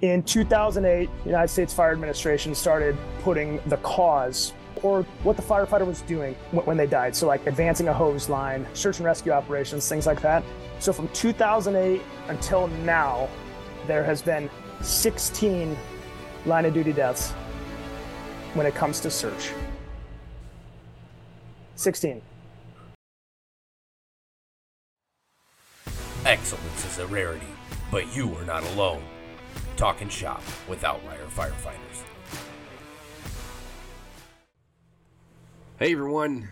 In 2008, the United States Fire Administration started putting the cause or what the firefighter was doing when they died. So, like advancing a hose line, search and rescue operations, things like that. So, from 2008 until now, there has been 16 line of duty deaths when it comes to search. 16. Excellence is a rarity, but you are not alone. Talking shop with Outlier Firefighters. Hey everyone,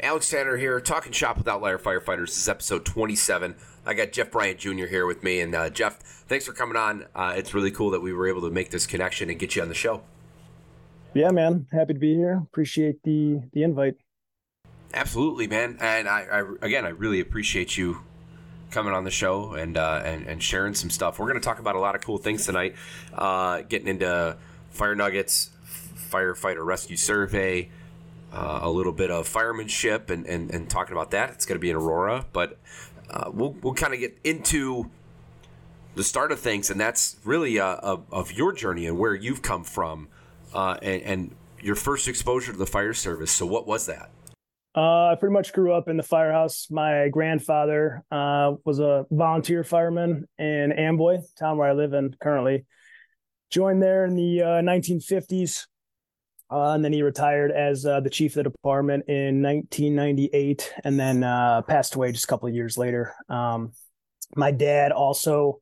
Alex Tanner here, talking shop with Outlier Firefighters. This is episode 27. I got Jeff Bryant Jr. here with me, and uh, Jeff, thanks for coming on. Uh, it's really cool that we were able to make this connection and get you on the show. Yeah, man, happy to be here. Appreciate the the invite. Absolutely, man, and I, I again, I really appreciate you coming on the show and uh, and, and sharing some stuff. We're going to talk about a lot of cool things tonight, uh, getting into fire nuggets, firefighter rescue survey, uh, a little bit of firemanship, and, and, and talking about that. It's going to be in Aurora, but uh, we'll we'll kind of get into the start of things, and that's really uh, of, of your journey and where you've come from, uh, and, and your first exposure to the fire service. So, what was that? Uh, I pretty much grew up in the firehouse. My grandfather uh, was a volunteer fireman in Amboy, town where I live in currently. Joined there in the uh, 1950s, uh, and then he retired as uh, the chief of the department in 1998, and then uh, passed away just a couple of years later. Um, my dad also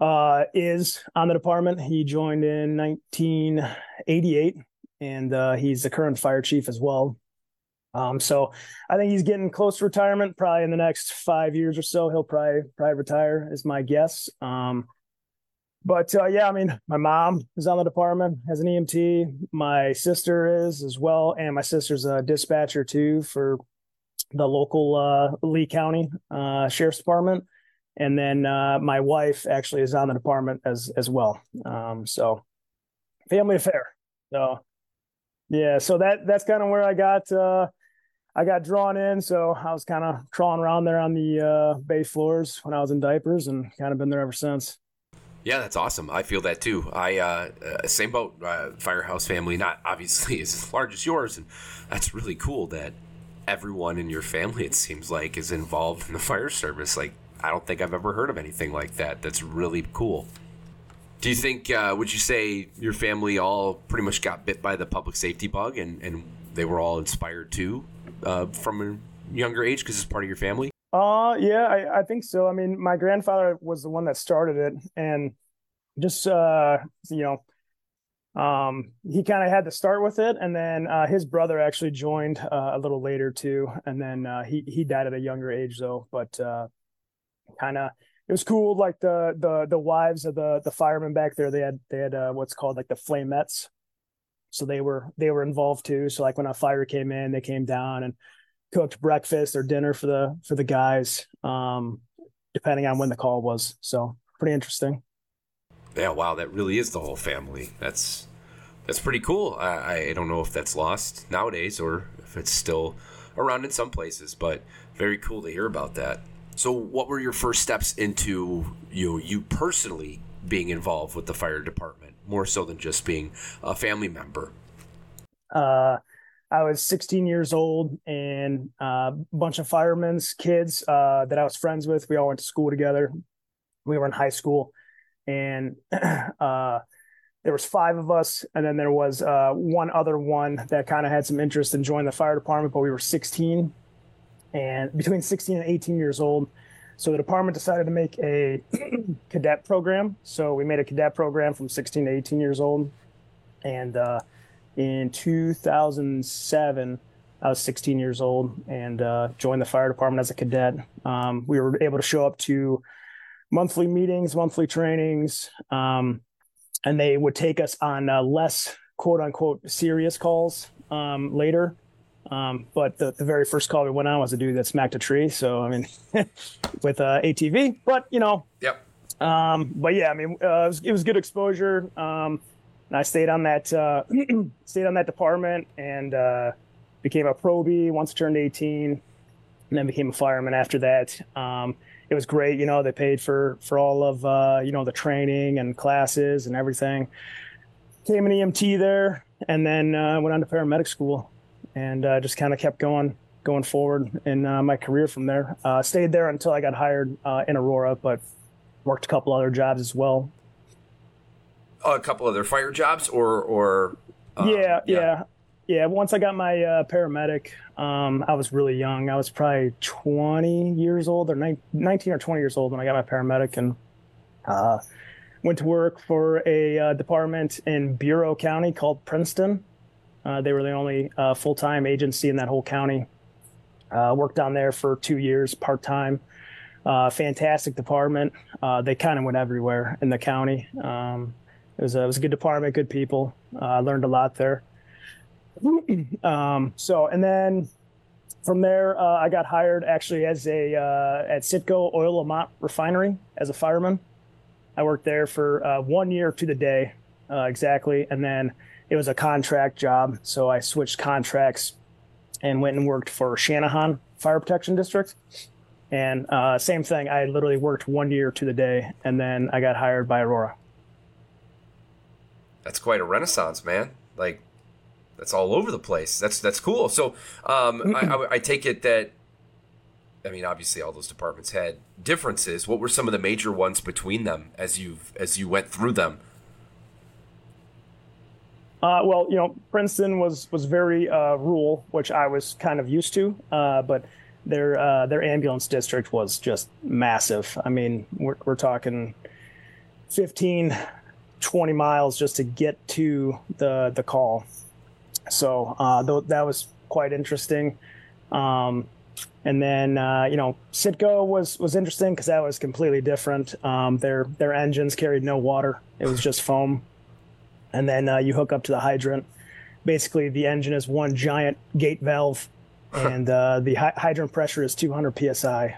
is on the department. He joined in 1988, and he's the current fire chief as well. Um, so I think he's getting close to retirement. Probably in the next five years or so, he'll probably probably retire, is my guess. Um, but uh, yeah, I mean, my mom is on the department as an EMT. My sister is as well, and my sister's a dispatcher too for the local uh, Lee County uh, Sheriff's Department. And then uh, my wife actually is on the department as as well. Um, so family affair. So yeah, so that that's kind of where I got uh, I got drawn in, so I was kind of crawling around there on the uh, bay floors when I was in diapers, and kind of been there ever since. Yeah, that's awesome. I feel that too. I uh, uh, same boat. Uh, firehouse family, not obviously as large as yours, and that's really cool that everyone in your family, it seems like, is involved in the fire service. Like, I don't think I've ever heard of anything like that. That's really cool. Do you think? Uh, would you say your family all pretty much got bit by the public safety bug, and and they were all inspired too uh, from a younger age because it's part of your family? Uh, yeah, I, I think so. I mean, my grandfather was the one that started it, and just uh, you know, um, he kind of had to start with it, and then uh, his brother actually joined uh, a little later too, and then uh, he he died at a younger age though. But uh, kind of it was cool. Like the the the wives of the the firemen back there, they had they had uh, what's called like the flamettes, so they were they were involved too. So like when a fire came in, they came down and cooked breakfast or dinner for the for the guys, um, depending on when the call was. So pretty interesting. Yeah, wow, that really is the whole family. That's that's pretty cool. I, I don't know if that's lost nowadays or if it's still around in some places, but very cool to hear about that. So, what were your first steps into you know, you personally being involved with the fire department? More so than just being a family member? Uh, I was 16 years old, and uh, a bunch of firemen's kids uh, that I was friends with. We all went to school together. We were in high school, and uh, there was five of us, and then there was uh, one other one that kind of had some interest in joining the fire department. But we were 16, and between 16 and 18 years old. So the department decided to make a cadet program. So we made a cadet program from 16 to 18 years old. And uh, in 2007, I was 16 years old and uh, joined the fire department as a cadet. Um, we were able to show up to monthly meetings, monthly trainings, um, and they would take us on uh, less quote unquote serious calls um, later. Um, but the, the very first call we went on was a dude that smacked a tree. So I mean, with uh, ATV, but you know, yep. Um, but yeah, I mean, uh, it, was, it was good exposure. Um, and I stayed on that uh, stayed on that department and uh, became a probie once I turned 18, and then became a fireman after that. Um, it was great. You know, they paid for for all of uh, you know the training and classes and everything. Came an EMT there, and then uh, went on to paramedic school, and uh, just kind of kept going going forward in uh, my career from there. Uh, stayed there until I got hired uh, in Aurora, but worked a couple other jobs as well. a couple other fire jobs, or or yeah, yeah, yeah, yeah. Once I got my paramedic, um, I was really young. I was probably 20 years old or 19 or 20 years old when I got my paramedic and uh, went to work for a uh, department in Bureau County called Princeton. Uh, they were the only uh, full time agency in that whole county. Uh, worked down there for two years part time. Uh, fantastic department. they kind of went everywhere in the county. Um, it was a, it was a good department, good people. I learned a lot there. um, so, and then from there, uh, I got hired actually as a uh, at Citgo Oil Lemont Refinery as a fireman. I worked there for uh, one year to the day, uh, exactly, and then it was a contract job, so I switched contracts and went and worked for Channahon Fire Protection District. And uh, same thing, I literally worked one year to the day, and then I got hired by Aurora. That's quite a renaissance, man. Like that's all over the place. That's that's cool. So um, I, I, I, take it that I mean, obviously, all those departments had differences. What were some of the major ones between them as you as you went through them? Uh, well, you know, Princeton was was very uh, rural, which I was kind of used to, uh, but their uh, their ambulance district was just massive. I mean, we're, we're talking 15, 20 miles just to get to the the call. So uh, th- that was quite interesting. Um, and then uh, you know Citgo was was interesting because that was completely different. Um, their their engines carried no water; it was just foam. And then uh, you hook up to the hydrant. Basically, the engine is one giant gate valve, and uh, the hy- hydrant pressure is 200 psi.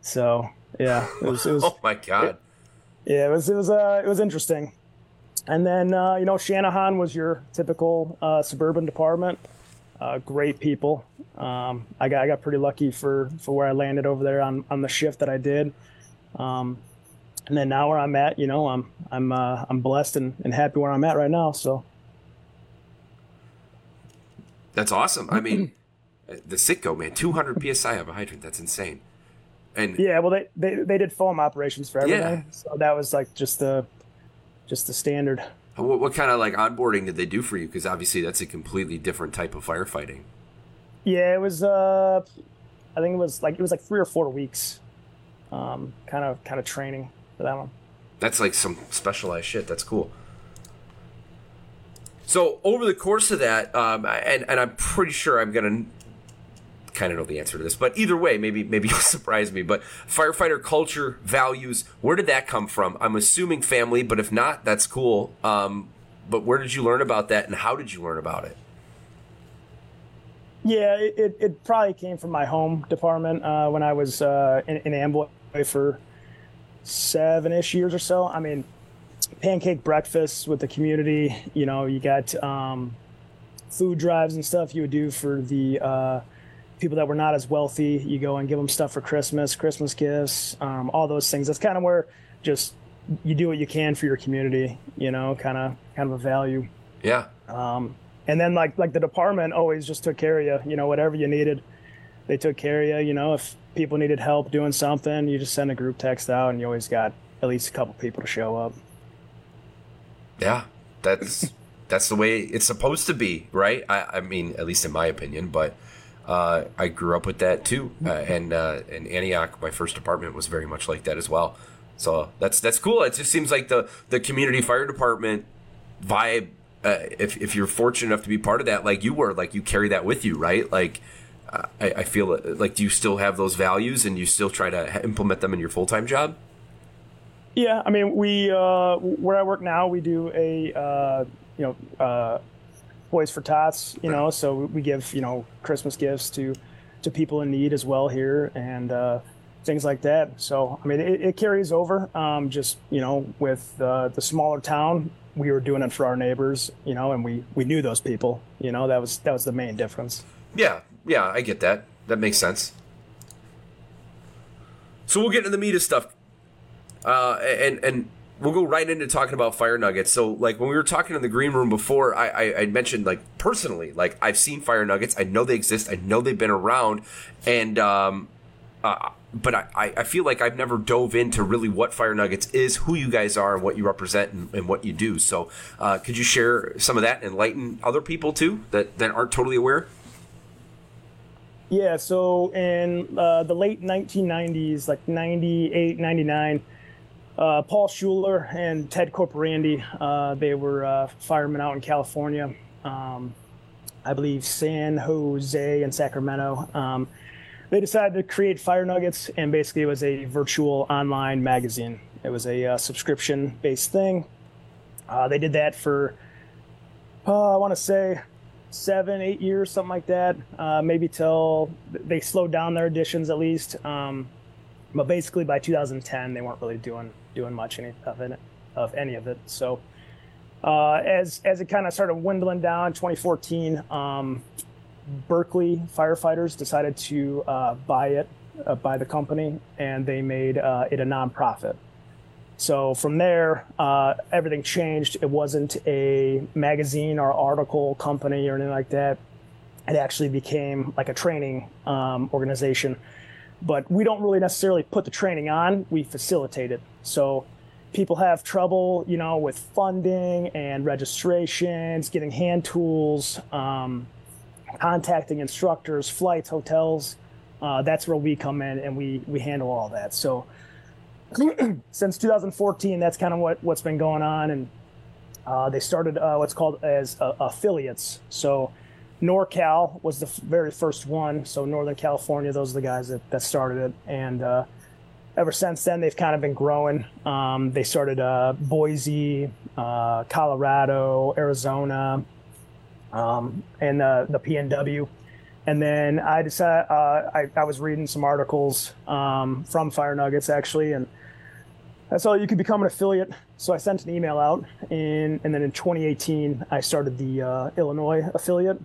so yeah, it was. It was oh my god. It, yeah, it was. It was. Uh, it was interesting. And then, uh, you know, Channahon was your typical uh, suburban department. Uh, great people. Um, I got I got pretty lucky for for where I landed over there on on the shift that I did. Um, and then now where I'm at, you know, I'm I'm uh, I'm blessed and, and happy where I'm at right now. So that's awesome. I mean, the Citgo man, 200 psi of a hydrant. That's insane. And yeah, well, they they, they did foam operations for everything, yeah. so that was like just the just the standard. What, what kind of like onboarding did they do for you? Because obviously that's a completely different type of firefighting. Yeah, it was. Uh, I think it was like it was like three or four weeks, um, kind of kind of training for that one. That's like some specialized shit. That's cool. So over the course of that, um, and and I'm pretty sure I'm gonna kind of know the answer to this, but either way, maybe maybe you'll surprise me. But firefighter culture, values, where did that come from? I'm assuming family, but if not, that's cool. Um, but where did you learn about that, and how did you learn about it? Yeah, it, it probably came from my home department uh, when I was uh, in, in Amboy for seven ish years or so. I mean, pancake breakfasts with the community. You know, you got um, food drives and stuff you would do for the uh, people that were not as wealthy, you go and give them stuff for Christmas, Christmas gifts, um, all those things. That's kind of where just you do what you can for your community, you know, kind of kind of a value. Yeah. Um, and then like like the department always just took care of you, you know, whatever you needed, they took care of you. You know, if people needed help doing something, you just send a group text out, and you always got at least a couple people to show up. Yeah, that's that's the way it's supposed to be, right? I, I mean, at least in my opinion, but uh, I grew up with that too, uh, and uh, Antioch, my first apartment was very much like that as well. So that's that's cool. It just seems like the the community fire department vibe. Uh, if if you're fortunate enough to be part of that, like you were, like you carry that with you, right? Like I, I feel like do you still have those values and you still try to implement them in your full time job? Yeah, I mean, we uh, where I work now, we do a uh, you know Toys for Tots, you know, so we give, you know, Christmas gifts to to people in need as well here and uh, things like that. So, I mean, it, it carries over. Um, just, you know, with uh, the smaller town, we were doing it for our neighbors, you know, and we, we knew those people, you know, that was, that was the main difference. Yeah. Yeah. I get that. That makes sense. so we'll get into the meat of stuff, uh, and and we'll go right into talking about fire nuggets. So, like when we were talking in the green room before, I, I, I, mentioned like personally, like I've seen fire nuggets. I know they exist. I know they've been around, and um, uh, but I, I feel like I've never dove into really what fire nuggets is, who you guys are, and what you represent, and, and what you do. So, uh, could you share some of that, and enlighten other people too that that aren't totally aware? Yeah, so in uh, the late 1990s, like 98, 99, uh, Paul Schuler and Ted Corporandi, uh, they were uh, firemen out in California. Um, I believe San Jose and Sacramento. Um, they decided to create Fire Nuggets, and basically it was a virtual online magazine. It was a uh, subscription based thing. Uh, they did that for, I want to say, seven, eight years, something like that. maybe till they slowed down their additions at least. Um, but basically by 2010, they weren't really doing doing much any of it, of any of it. So uh, as as it kind of started dwindling down, 2014, um, Berkeley firefighters decided to uh, buy it, uh, buy the company, and they made uh, it a nonprofit. So from there, uh, everything changed. It wasn't a magazine or article company or anything like that. It actually became like a training um, organization. But we don't really necessarily put the training on. We facilitate it. So people have trouble you know with funding and registrations getting hand tools um, contacting instructors flights hotels. Uh, that's where we come in and we we handle all that. So since 2014 that's kind of what what's been going on and uh, they started uh, what's called as uh, affiliates so NorCal was the very first one. So Northern California, those are the guys that, that started it. And uh, ever since then, they've kind of been growing. Um, they started uh, Boise, uh, Colorado, Arizona, um, and the PNW. And then I decided uh, I, I, was reading some articles um, from Fire Nuggets actually, and I saw you could become an affiliate. So I sent an email out, and, and then in 2018 I started the uh, Illinois affiliate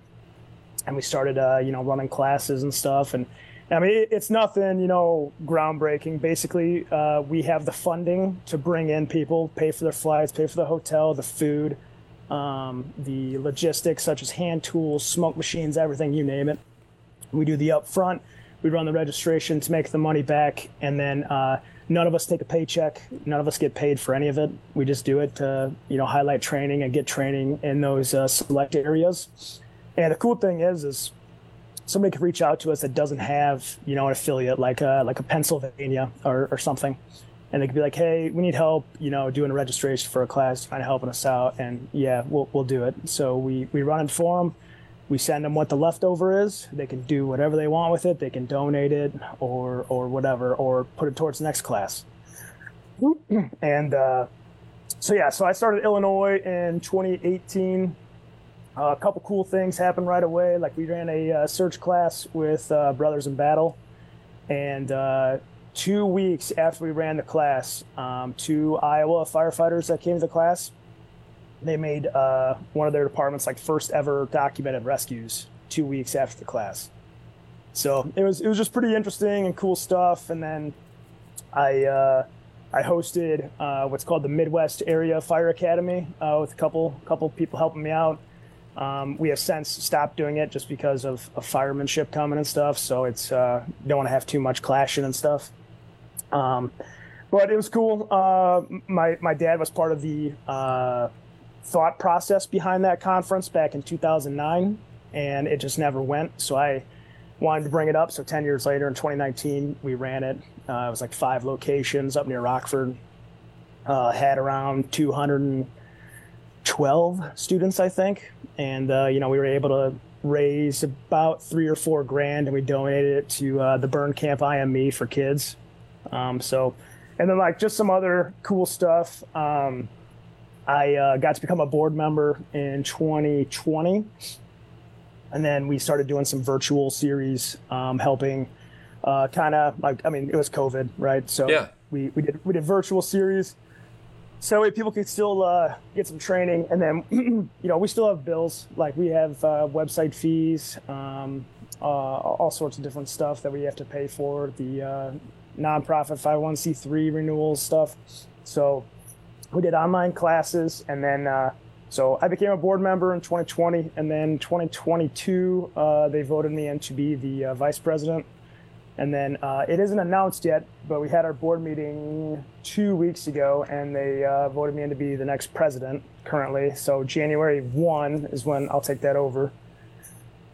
and we started uh, you know running classes and stuff and I mean, it's nothing, you know, groundbreaking. Basically, uh, we have the funding to bring in people, pay for their flights, pay for the hotel, the food, um, the logistics such as hand tools, smoke machines, everything, you name it. We do the upfront, we run the registration to make the money back, and then uh, none of us take a paycheck. None of us get paid for any of it. We just do it to, you know, highlight training and get training in those uh, select areas. And the cool thing is, is somebody could reach out to us that doesn't have, you know, an affiliate like a, like a Pennsylvania or, or something. And they could be like, hey, we need help, you know, doing a registration for a class, trying to helping us out. And yeah, we'll, we'll do it. So we, we run it for them. We send them what the leftover is. They can do whatever they want with it. They can donate it or, or whatever, or put it towards the next class. And uh, so, yeah, so I started Illinois in 2018 uh, a couple cool things happened right away. Like we ran a uh, search class with uh, Brothers in Battle, and uh, two weeks after we ran the class, um, two Iowa firefighters that came to the class, they made uh, one of their departments like first ever documented rescues. Two weeks after the class, so it was it was just pretty interesting and cool stuff. And then I uh, I hosted what's called the Midwest Area Fire Academy with a couple couple people helping me out um, we have since stopped doing it just because of, of firemanship coming and stuff. So it's uh, don't want to have too much clashing and stuff. Um, but it was cool. Uh, my my dad was part of the uh, thought process behind that conference back in 2009, and it just never went. So I wanted to bring it up. So 10 years later, in 2019, we ran it. Uh, it was like five locations up near Rockford. Uh, had around 212 students, I think and uh, you know we were able to raise about three or four grand, and we donated it to uh, the Burn Camp IME for kids. Um, so, and then like just some other cool stuff. Um, I uh, got to become a board member in 2020, and then we started doing some virtual series, um, helping uh, kind of like I mean it was COVID, right? So yeah. we we did we did virtual series so people could still uh, get some training and then you know we still have bills like we have uh, website fees um, uh, all sorts of different stuff that we have to pay for the uh, nonprofit 501c3 renewal stuff. So we did online classes, and then uh, so I became a board member in 2020, and then 2022 uh, they voted me in to be the uh, vice president. And then uh, it isn't announced yet, but we had our board meeting two weeks ago, and they uh, voted me in to be the next president currently. So January 1 is when I'll take that over.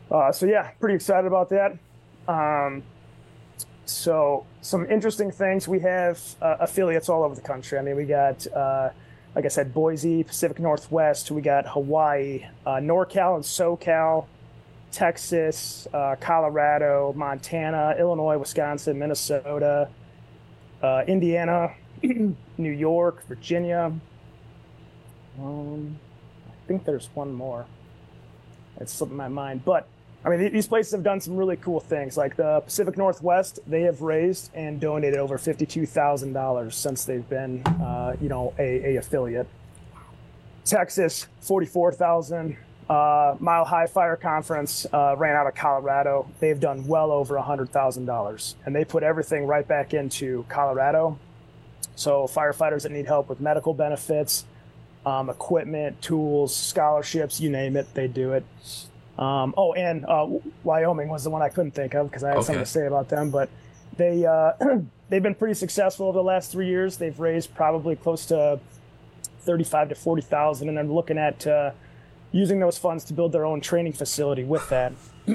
Uh, so yeah, pretty excited about that. Um, so some interesting things. We have uh, affiliates all over the country. I mean, we got, uh, like I said, Boise, Pacific Northwest. We got Hawaii, uh, NorCal and SoCal, Texas, uh, Colorado, Montana, Illinois, Wisconsin, Minnesota, uh, Indiana, New York, Virginia. Um, I think there's one more. It's slipping my mind, but I mean, these places have done some really cool things. Like the Pacific Northwest, they have raised and donated over fifty-two thousand dollars since they've been, uh, you know, a, a affiliate. Texas, forty-four thousand. Uh, Mile High Fire Conference uh, ran out of Colorado. They've done well over hundred thousand dollars, and they put everything right back into Colorado. So firefighters that need help with medical benefits, um, equipment, tools, scholarships, you name it, they do it. Um, oh, and uh, Wyoming was the one I couldn't think of because I had okay. something to say about them. But they uh, they've been pretty successful over the last three years. They've raised probably close to thirty-five to forty thousand, and they're looking at uh, using those funds to build their own training facility with that.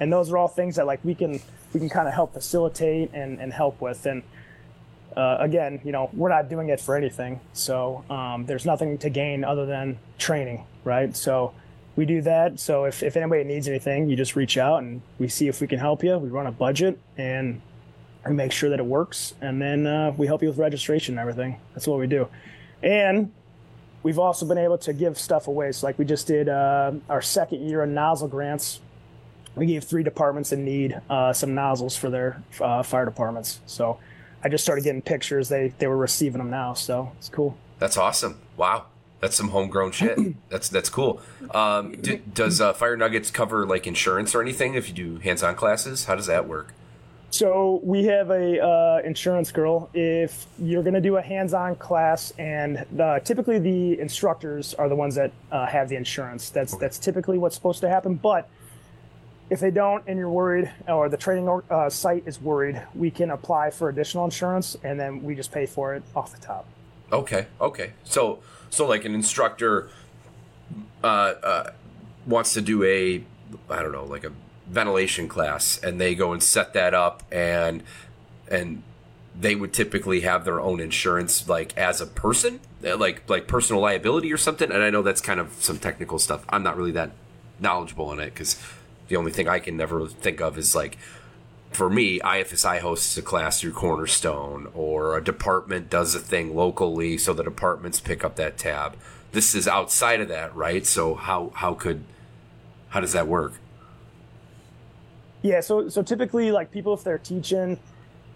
and those are all things that like we can we can kind of help facilitate and, and help with. And uh, again, you know, we're not doing it for anything, so um, there's nothing to gain other than training, right? So we do that. So if, if anybody needs anything, you just reach out and we see if we can help you. We run a budget and we make sure that it works. And then uh, we help you with registration and everything. That's what we do. And we've also been able to give stuff away. So like we just did uh, our second year of nozzle grants. We gave three departments in need uh, some nozzles for their uh, fire departments. So I just started getting pictures. They they were receiving them now. So it's cool. That's awesome. Wow. That's some homegrown shit. That's that's cool. Um, do, does uh, Fire Nuggets cover like insurance or anything if you do hands-on classes? How does that work? So we have a uh, insurance girl. If you're going to do a hands-on class, and the, typically the instructors are the ones that uh, have the insurance. That's okay. that's typically what's supposed to happen. But if they don't, and you're worried, or the training uh, site is worried, we can apply for additional insurance, and then we just pay for it off the top. Okay. Okay. So so like an instructor uh, uh, wants to do a I don't know like a ventilation class, and they go and set that up, and and they would typically have their own insurance like as a person uh, like like personal liability or something and i know that's kind of some technical stuff. I'm not really that knowledgeable in it because the only thing i can never think of is like for me, IFSI hosts a class through Cornerstone, or a department does a thing locally, so the departments pick up that tab. This is outside of that, right? So how how could how does that work? Yeah, so so typically, like people, if they're teaching,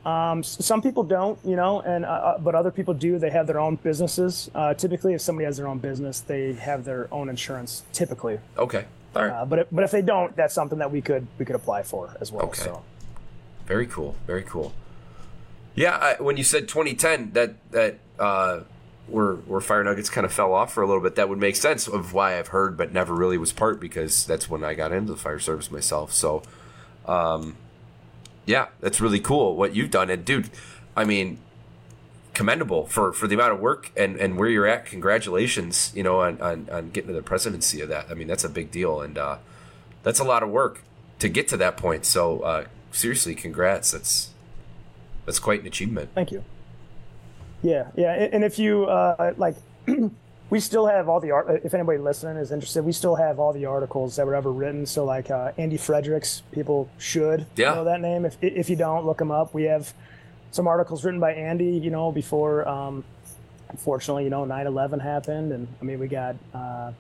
um, some people don't, you know, and uh, uh, but other people do. They have their own businesses. Uh, typically, if somebody has their own business, they have their own insurance. Typically. Okay. All right. Uh, but if, but if they don't, that's something that we could we could apply for as well. Okay. So. Very cool. Very cool. Yeah, I, when you said 2010, that that uh, where where Fire Nuggets kind of fell off for a little bit, that would make sense of why I've heard, but never really was part because that's when I got into the fire service myself. So, um, yeah, that's really cool what you've done, and dude, I mean, commendable for for the amount of work and and where you're at. Congratulations, you know, on on, on getting to the presidency of that. I mean, that's a big deal, and uh, that's a lot of work to get to that point. So. Uh, seriously, congrats. That's that's quite an achievement. Thank you. Yeah, yeah, and if you uh, like, we still have all the art. If anybody listening is interested, we still have all the articles that were ever written. So like uh, Andy Fredericks, people should yeah. know that name. If if you don't, look him up. We have some articles written by Andy. You know, before um, unfortunately, you know, 9/11 happened, and I mean, we got. Uh,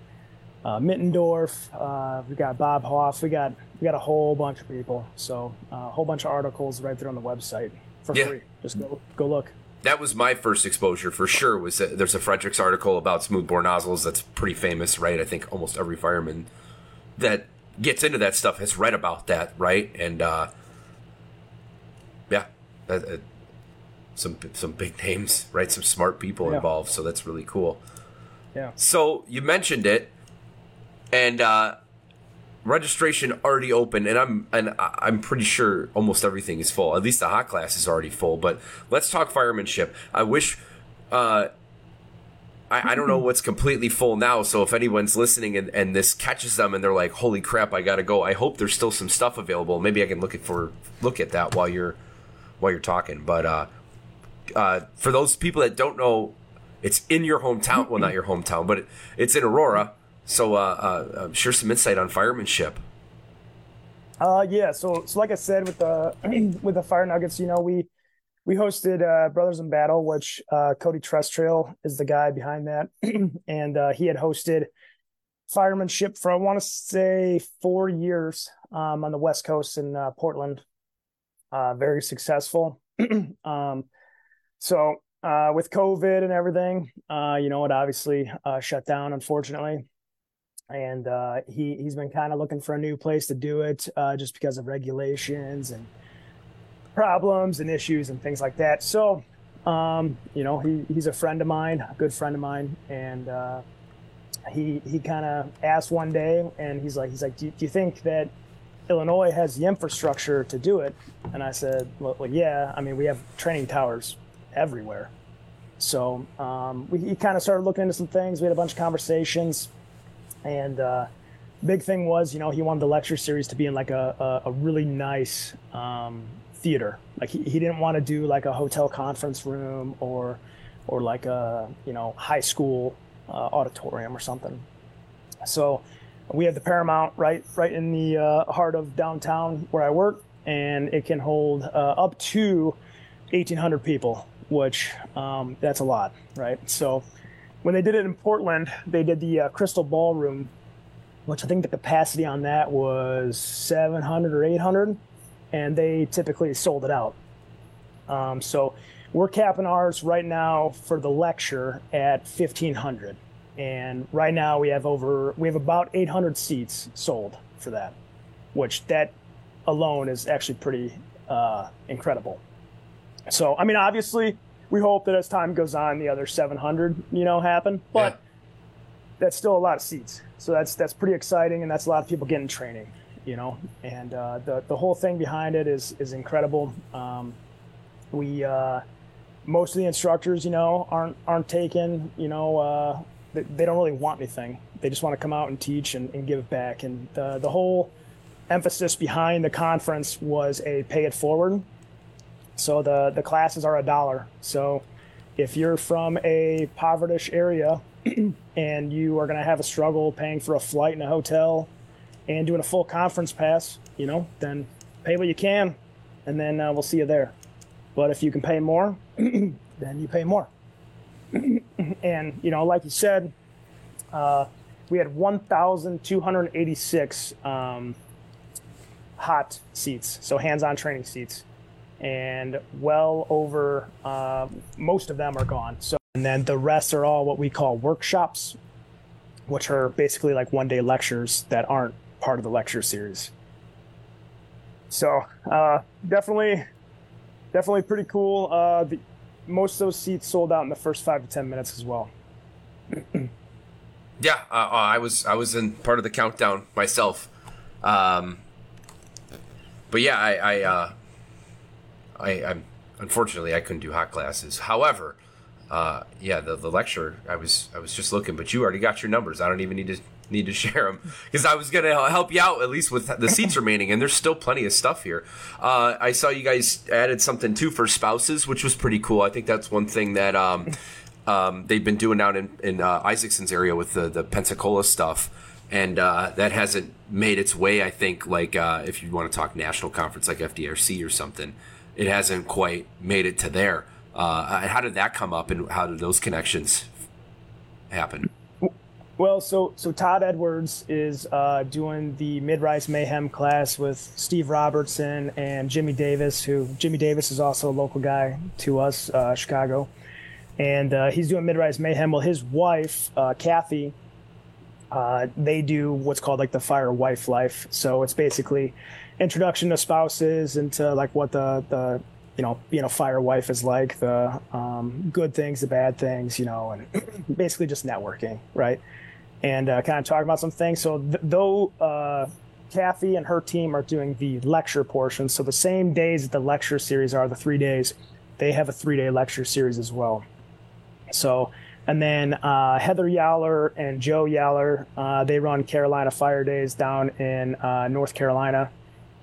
uh, Mittendorf, uh, we got Bob Hoff, we got we got a whole bunch of people. So uh, a whole bunch of articles right there on the website for yeah. free. Just go go look. That was my first exposure for sure. Was that there's a Fredericks article about smoothbore nozzles that's pretty famous, right? I think almost every fireman that gets into that stuff has read about that, right? And uh, yeah, some some big names, right? Some smart people Yeah. involved. So that's really cool. Yeah. So you mentioned it, and uh, registration already open, and I'm and I'm pretty sure almost everything is full. At least the hot class is already full. But let's talk firemanship. I wish. Uh, I, I don't know what's completely full now. So if anyone's listening and, and this catches them and they're like, "Holy crap, I gotta go!" I hope there's still some stuff available. Maybe I can look at for look at that while you're while you're talking. But uh, uh, for those people that don't know, it's in your hometown. Well, not your hometown, but it, it's in Aurora. So, uh, uh, uh, share some insight on firemanship. Uh, yeah. So, so like I said, with the with the Fire Nuggets, you know, we we hosted uh, Brothers in Battle, which uh, Cody Trestrail is the guy behind that, and uh, he had hosted firemanship for I want to say four years um, on the West Coast in uh, Portland. Very successful. um, so with COVID and everything, you know, it obviously shut down, unfortunately and uh, he he's been kind of looking for a new place to do it uh, just because of regulations and problems and issues and things like that. So, um, you know, he he's a friend of mine, a good friend of mine, and uh, he he kind of asked one day, and he's like he's like, do you, do you think that Illinois has the infrastructure to do it? And I said, well, well yeah. I mean, we have training towers everywhere. So um, we, he kind of started looking into some things. We had a bunch of conversations and uh, big thing was you know he wanted the lecture series to be in like a, a, a really nice um, theater. Like he, he didn't want to do like a hotel conference room or or like a you know high school uh, auditorium or something. So we have the paramount right right in the uh, heart of downtown where i work and it can hold uh, up to 1800 people which um, that's a lot right? So when they did it in Portland, they did the uh, Crystal Ballroom, which I think the capacity on that was 700 or 800, and they typically sold it out. Um, so we're capping ours right now for the lecture at 1500, and right now we have over we have about 800 seats sold for that, which that alone is actually pretty uh, incredible. So I mean, obviously we hope that as time goes on, the other 700, you know, happen. But Yeah. that's still a lot of seats. So that's that's pretty exciting, and that's a lot of people getting training, you know. And uh, the the whole thing behind it is is incredible. Um, we uh, most of the instructors, you know, aren't aren't taken. you know, uh, they, they don't really want anything. They just want to come out and teach and, and give back. And the the whole emphasis behind the conference was a pay it forward. So the the classes are a dollar. So if you're from a povertish area and you are going to have a struggle paying for a flight and a hotel and doing a full conference pass, you know, then pay what you can, and then uh, we'll see you there. But if you can pay more, then you pay more. and you know, like you said, uh, we had 1,286 um, hot seats, so hands-on training seats and well over uh, most of them are gone. So, and then the rest are all what we call workshops, which are basically like one day lectures that aren't part of the lecture series. So, uh, definitely, definitely pretty cool. Uh, the, most of those seats sold out in the first five to ten minutes as well. Yeah, uh, uh, I was I was in part of the countdown myself, um, but yeah, I I, uh, I I'm unfortunately I couldn't do hot classes. However, uh, yeah, the the lecture I was I was just looking, but you already got your numbers. I don't even need to need to share them because I was gonna help you out at least with the seats remaining, and there's still plenty of stuff here. Uh, I saw you guys added something too for spouses, which was pretty cool. I think that's one thing that. Um, um, they've been doing out in, in uh, Isaacson's area with the, the Pensacola stuff. And uh, that hasn't made its way, I think, like uh, if you want to talk national conference like FDIC or something, it hasn't quite made it to there. Uh, how did that come up and how did those connections happen? Well, so so Todd Edwards is uh, doing the mid-rise mayhem class with Steve Robertson and Jimmy Davis, who Jimmy Davis is also a local guy to us, uh, Chicago, and uh, he's doing mid-rise mayhem. Well, his wife, uh, Kathy, uh, they do what's called like the fire wife life. So it's basically introduction to spouses and to like what the the you know, being a fire wife is like, the um, good things, the bad things, you know, and basically just networking, right? And uh, kind of talking about some things. So, th- though uh, Kathy and her team are doing the lecture portion, so the same days that the lecture series are, the three days, they have a three day lecture series as well. So, and then uh, Heather Yaller and Joe Yaller, uh, they run Carolina Fire Days down in uh, North Carolina,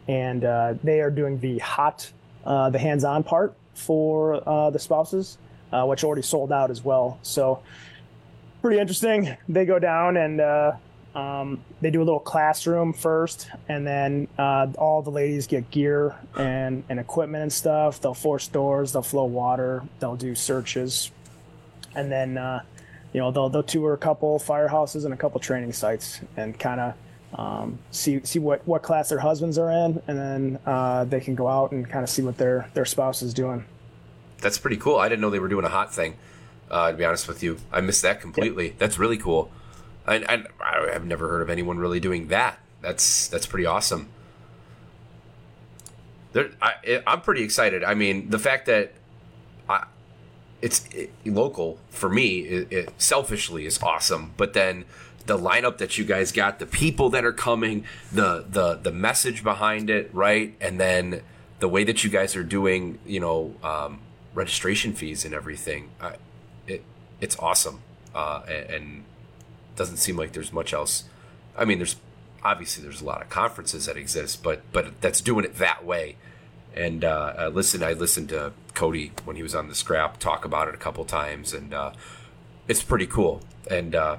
and uh, they are doing the hot uh, the hands-on part for uh, the spouses, uh, which already sold out as well. So pretty interesting. They go down and uh, um, they do a little classroom first, and then uh, all the ladies get gear and, and equipment and stuff. They'll force doors, they'll flow water, they'll do searches, and then uh, you know they'll they'll tour a couple firehouses and a couple training sites and kind of um, see see what, what class their husbands are in, and then uh, they can go out and kind of see what their their spouse is doing. That's pretty cool. I didn't know they were doing a hot thing. Uh, to be honest with you, I missed that completely. That's really cool. And, and I have never heard of anyone really doing that. That's that's pretty awesome. There, I, I'm pretty excited. I mean, the fact that I, it's it, local for me, it, it selfishly is awesome. But then the lineup that you guys got, the people that are coming, the the the message behind it, right? And then the way that you guys are doing, you know, um, registration fees and everything, uh, it it's awesome, uh, and, and doesn't seem like there's much else. I mean, there's obviously there's a lot of conferences that exist, but but that's doing it that way. And uh, I listened. I listened to Cody when he was on the scrap talk about it a couple times, and uh, it's pretty cool. And uh,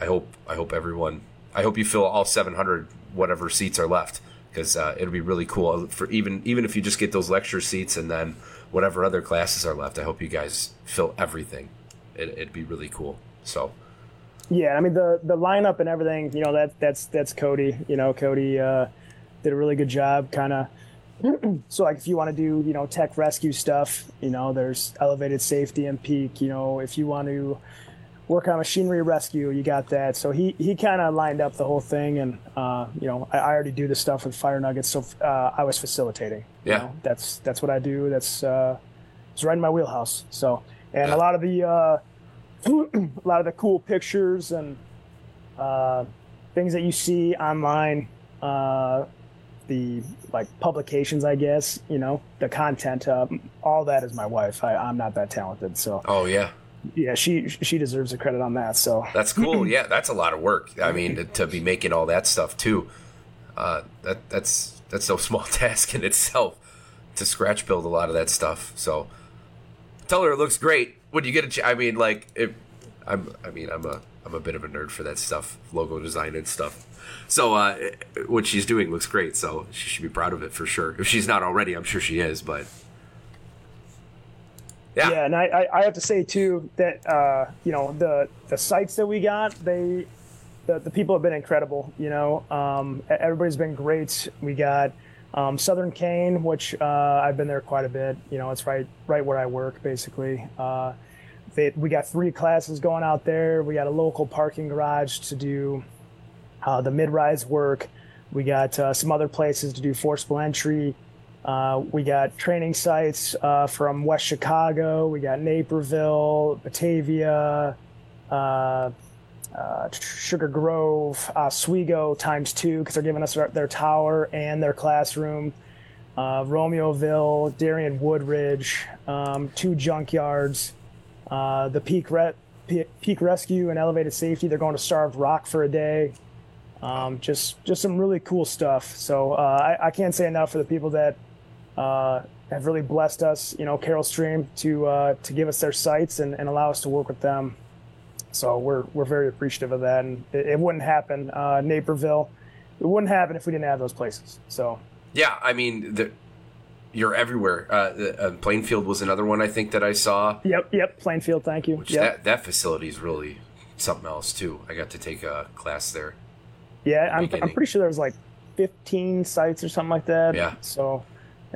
I hope I hope everyone I hope you fill all 700 whatever seats are left because uh, it'll be really cool for even even if you just get those lecture seats and then whatever other classes are left. I hope you guys fill everything. It, would be really cool. So. Yeah, I mean the the lineup and everything. You know that that's that's Cody. You know Cody uh, did a really good job, kind of. so like if you want to do you know tech rescue stuff, you know there's elevated safety and peak. You know if you want to work on machinery rescue. You got that. So he he kind of lined up the whole thing, and uh, you know I, I, already do this stuff with fire nuggets, so uh, I was facilitating. Yeah, know? that's that's what I do. That's uh, it's right in my wheelhouse. So and yeah. a lot of the uh, a lot of the cool pictures and uh, things that you see online. Uh, the like publications, I guess you know the content. Uh, all that is my wife. I, I'm not that talented, so. Oh yeah, yeah, she she deserves the credit on that. So that's cool. yeah, that's a lot of work. I mean, to, to be making all that stuff too, uh, that that's that's no small task in itself to scratch build a lot of that stuff. So tell her it looks great when you get a. Ch- I mean, like if I'm. I mean, I'm a I'm a bit of a nerd for that stuff, logo design and stuff. So uh, what she's doing looks great. So she should be proud of it for sure. If she's not already, I'm sure she is. But yeah. yeah, and I, I have to say too that uh, you know the the sites that we got they the, the people have been incredible. You know, um, everybody's been great. We got um, Southern Cane, which uh, I've been there quite a bit. You know, it's right right where I work basically. Uh, they, we got three classes going out there. We got a local parking garage to do uh, the mid-rise work. We got uh, some other places to do forcible entry. Uh, we got training sites uh, from West Chicago. We got Naperville, Batavia, uh, uh Sugar Grove, Oswego times two because they're giving us their, their, tower and their classroom. Uh, Romeoville, Darien Woodridge, um, two junkyards, uh, the Peak, Re- Peak Rescue and Elevated Safety. They're going to Starved Rock for a day. Um, just just some really cool stuff. So I, I, can't say enough for the people that uh, have really blessed us, you know, Carol Stream to uh, to give us their sites and, and allow us to work with them. So we're we're very appreciative of that, and it, it wouldn't happen. Uh, Naperville, it wouldn't happen if we didn't have those places. So yeah, I mean, the, you're everywhere. Uh, uh, Plainfield was another one I think that I saw. Yep, yep, Plainfield. Thank you. Which yep. that that facility is really something else too. I got to take a class there. Yeah, I'm, I'm pretty sure there was like 15 sites or something like that. Yeah. So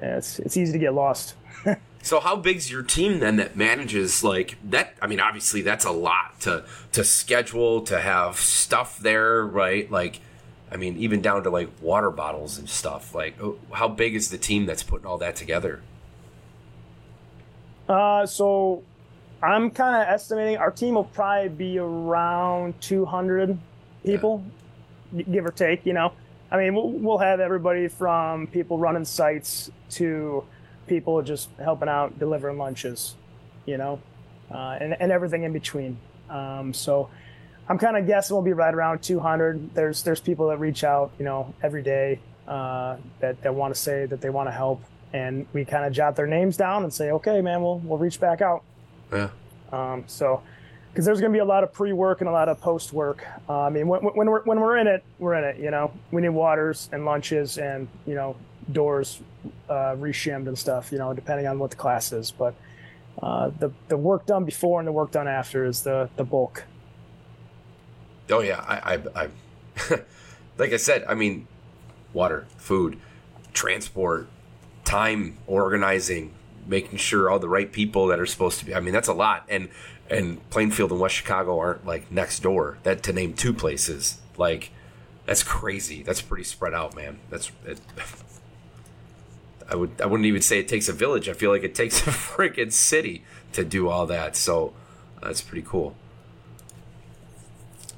it's it's easy to get lost. so how big's your team then that manages like that? I mean, obviously that's a lot to to schedule to have stuff there, right? Like, I mean, even down to like water bottles and stuff. Like, oh, how big is the team that's putting all that together? Uh, so I'm kind of estimating our team will probably be around 200 people, yeah. give or take. You know, I mean, we'll, we'll have everybody from people running sites to people just helping out delivering lunches, you know, uh, and, and everything in between. Um, so I'm kind of guessing we'll be right around 200. There's there's people that reach out, you know, every day uh, that that want to say that they want to help, and we kind of jot their names down and say, okay, man, we'll we'll reach back out. Yeah. Um, so because there's going to be a lot of pre-work and a lot of post-work. Uh, I mean, when, when, we're when we're in it, we're in it. You know, we need waters and lunches and you know doors uh, reshimmed and stuff. You know, depending on what the class is. But uh, the the work done before and the work done after is the the bulk. Oh yeah, I, I, I like I said, I mean, water, food, transport, time organizing, making sure all the right people that are supposed to be. I mean, that's a lot. And and Plainfield and West Chicago aren't like next door. That to name two places, like that's crazy. That's pretty spread out, man. That's it, I would I wouldn't even say it takes a village. I feel like it takes a freaking city to do all that. So that's pretty cool.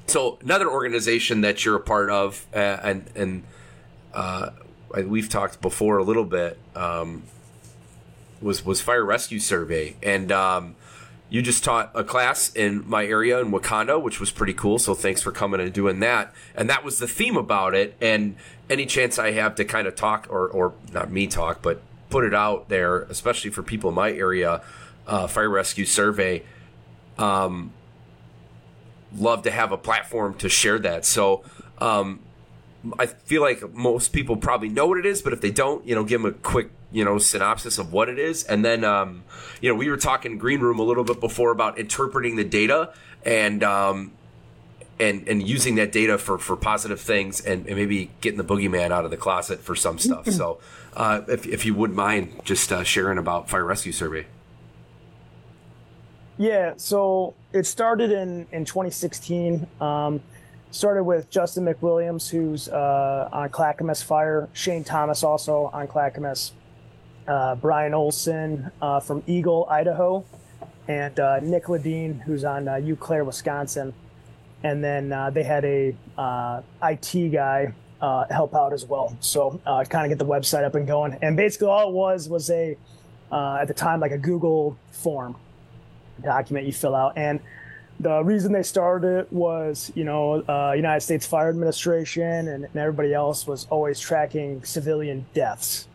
So another organization that you're a part of, uh, and and uh, we've talked before a little bit, um, was was Fire Rescue Survey, and um, you just taught a class in my area in Wauconda, which was pretty cool. So thanks for coming and doing that. And that was the theme about it. And any chance I have to kind of talk, or or not me talk, but put it out there, especially for people in my area, uh, Fire Rescue Survey. Um, love to have a platform to share that. So um, I feel like most people probably know what it is, but if they don't, you know, give them a quick, you know, synopsis of what it is. And then, um, you know, we were talking green room a little bit before about interpreting the data and um, and and using that data for for positive things and, and, maybe getting the boogeyman out of the closet for some stuff. so, uh, if if you wouldn't mind just uh, sharing about fire rescue survey. Yeah, so it started in in 2016. Um, started with Justin McWilliams, who's uh, on Clackamas Fire. Shane Thomas also on Clackamas. Uh, Brian Olson uh, from Eagle, Idaho, and uh, Nick Ledeen, who's on uh, Eau Claire, Wisconsin. And then uh, they had a IT guy help out as well. So kind of get the website up and going. And basically, all it was was a at the time like a Google form document you fill out. And the reason they started it was, you know, uh, United States Fire Administration and, and, everybody else was always tracking civilian deaths.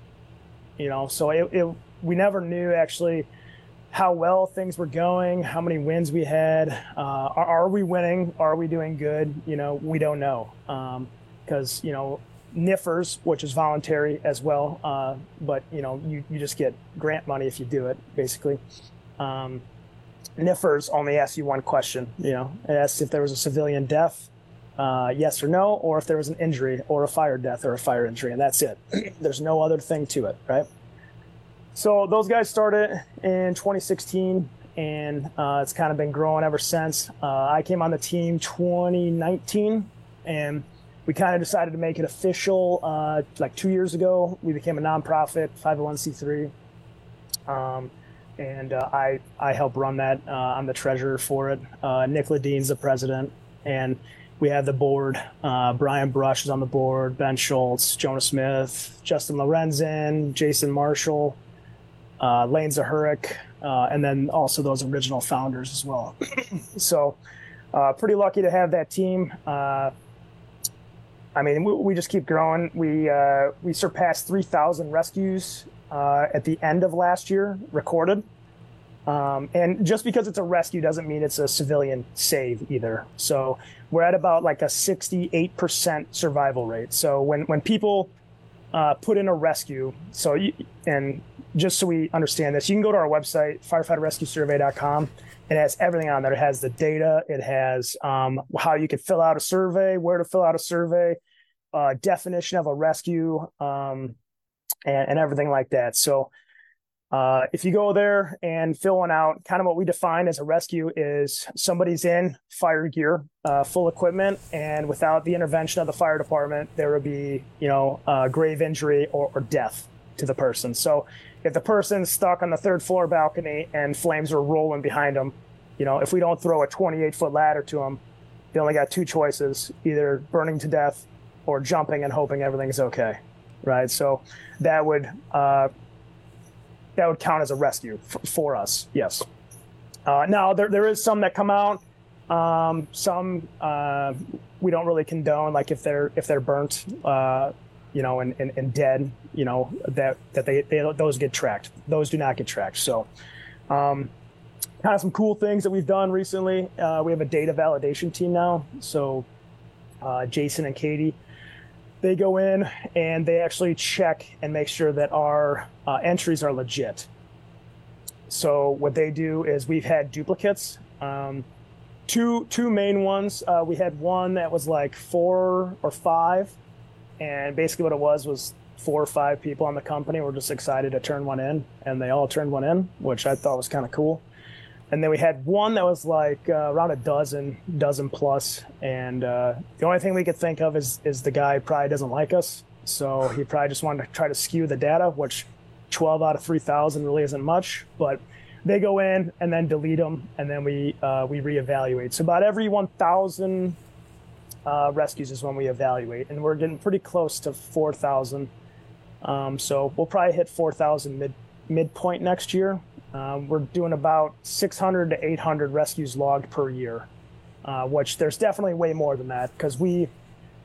You know, so it, it, we never knew actually how well things were going, how many wins we had. Uh, are, are, we winning? Are we doing good? You know, we don't know because um, you know NFIRS, which is voluntary as well, uh, but you know you you just get grant money if you do it, basically. Um, only asks you one question. You know, it asks if there was a civilian death, uh, yes or no, or if there was an injury or a fire death or a fire injury, and that's it. There's no other thing to it, right? So those guys started in 2016, and uh, it's kind of been growing ever since. Uh, I came on the team 2019, and we kind of decided to make it official uh, like two years ago. We became a nonprofit, 501c3. Um, and uh, I I help run that. Uh, I'm the treasurer for it. Uh, Nick Ledeen's the president, and we have the board. Uh, Brian Brush is on the board. Ben Schultz, Jonah Smith, Justin Lorenzen, Jason Marshall, uh, Lane Zahurik, uh, and then also those original founders as well. so, pretty lucky to have that team. I mean, we, we, just keep growing. We we surpassed 3,000 rescues uh, at the end of last year recorded. Um, and just because it's a rescue doesn't mean it's a civilian save either. So we're at about like a 68% survival rate. So when, when people uh, put in a rescue, so you, and just so we understand this, you can go to our website, firefighterrescuesurvey.com. It has everything on there. It has the data. It has um, how you can fill out a survey, where to fill out a survey, uh, definition of a rescue, um, and, and everything like that. So uh, if you go there and fill one out, kind of what we define as a rescue is somebody's in fire gear, uh, full equipment, and without the intervention of the fire department, there would be, you know, grave injury or, or death. to the person. So if the person's stuck on the third floor balcony and flames are rolling behind them, you know, if we don't throw a 28 foot ladder to them, they only got two choices: either burning to death or jumping and hoping everything's okay, right? So that would uh, that would count as a rescue for, for us. Yes. Uh, now there there is some that come out. Um, some uh, we don't really condone, like if they're if they're burnt, uh, you know, and, and, and dead, you know, that that they, they those get tracked. Those do not get tracked. So. Um, kind of some cool things that we've done recently. Uh, we have a data validation team now. So uh, Jason and Katie, they go in and they actually check and make sure that our uh, entries are legit. So what they do is we've had duplicates. Um, two two main ones. Uh, we had one that was like four or five, and basically what it was was four or five people on the company were just excited to turn one in, and they all turned one in, which I thought was kind of cool. And then we had one that was like uh, around a dozen, dozen plus, and uh, the only thing we could think of is is the guy probably doesn't like us, so he probably just wanted to try to skew the data, which 12 out of 3,000 really isn't much, but they go in and then delete them, and then we uh, we reevaluate. So about every 1,000 uh, rescues is when we evaluate, and we're getting pretty close to 4,000. Um, so we'll probably hit 4,000 mid midpoint next year. Um, we're doing about 600 to 800 rescues logged per year, uh, which there's definitely way more than that because we,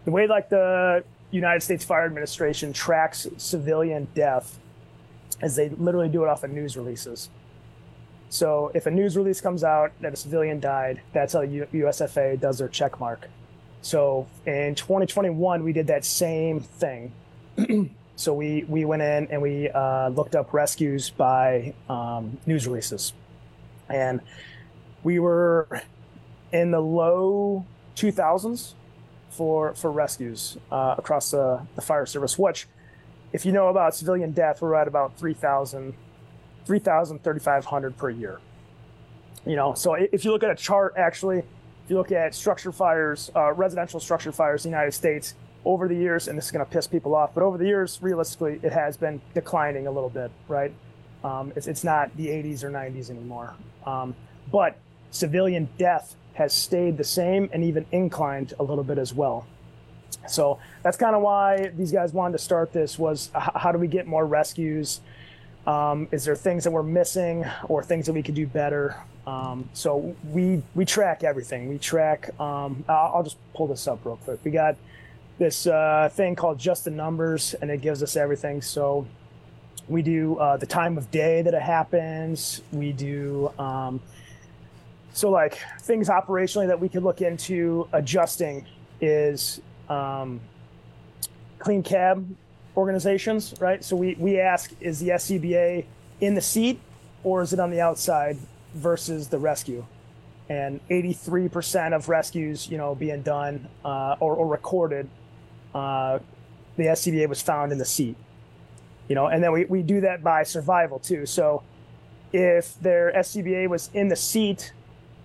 the way like the United States Fire Administration tracks civilian death, is they literally do it off of news releases. So if a news release comes out that a civilian died, that's how USFA does their check mark. So in 2021, we did that same thing. So we we went in and we uh, looked up rescues by um, news releases, and we were in the low 2000s for for rescues uh, across the, the fire service. Which, if you know about civilian death, we're at about 3,000, 3,000, 3,500 per year. You know, so if you look at a chart, actually, if you look at structure fires, uh, residential structure fires in the United States, over the years, and this is going to piss people off, but over the years, realistically, it has been declining a little bit, right? Um, it's, it's not the 80s or 90s anymore. Um, but civilian death has stayed the same and even inclined a little bit as well. So that's kind of why these guys wanted to start this was how do we get more rescues? Um, is there things that we're missing or things that we could do better? Um, so we we track everything. We track. Um, I'll, I'll, just pull this up real quick. We got this uh, thing called Just the Numbers, and it gives us everything. So we do uh, the time of day that it happens. We do um, so like things operationally that we could look into adjusting is um, clean cab organizations, right? So we we ask is the SCBA in the seat or is it on the outside versus the rescue? And 83% of rescues, you know, being done uh, or, or recorded uh, the SCBA was found in the seat. You know, and then we, we do that by survival too. So if their SCBA was in the seat,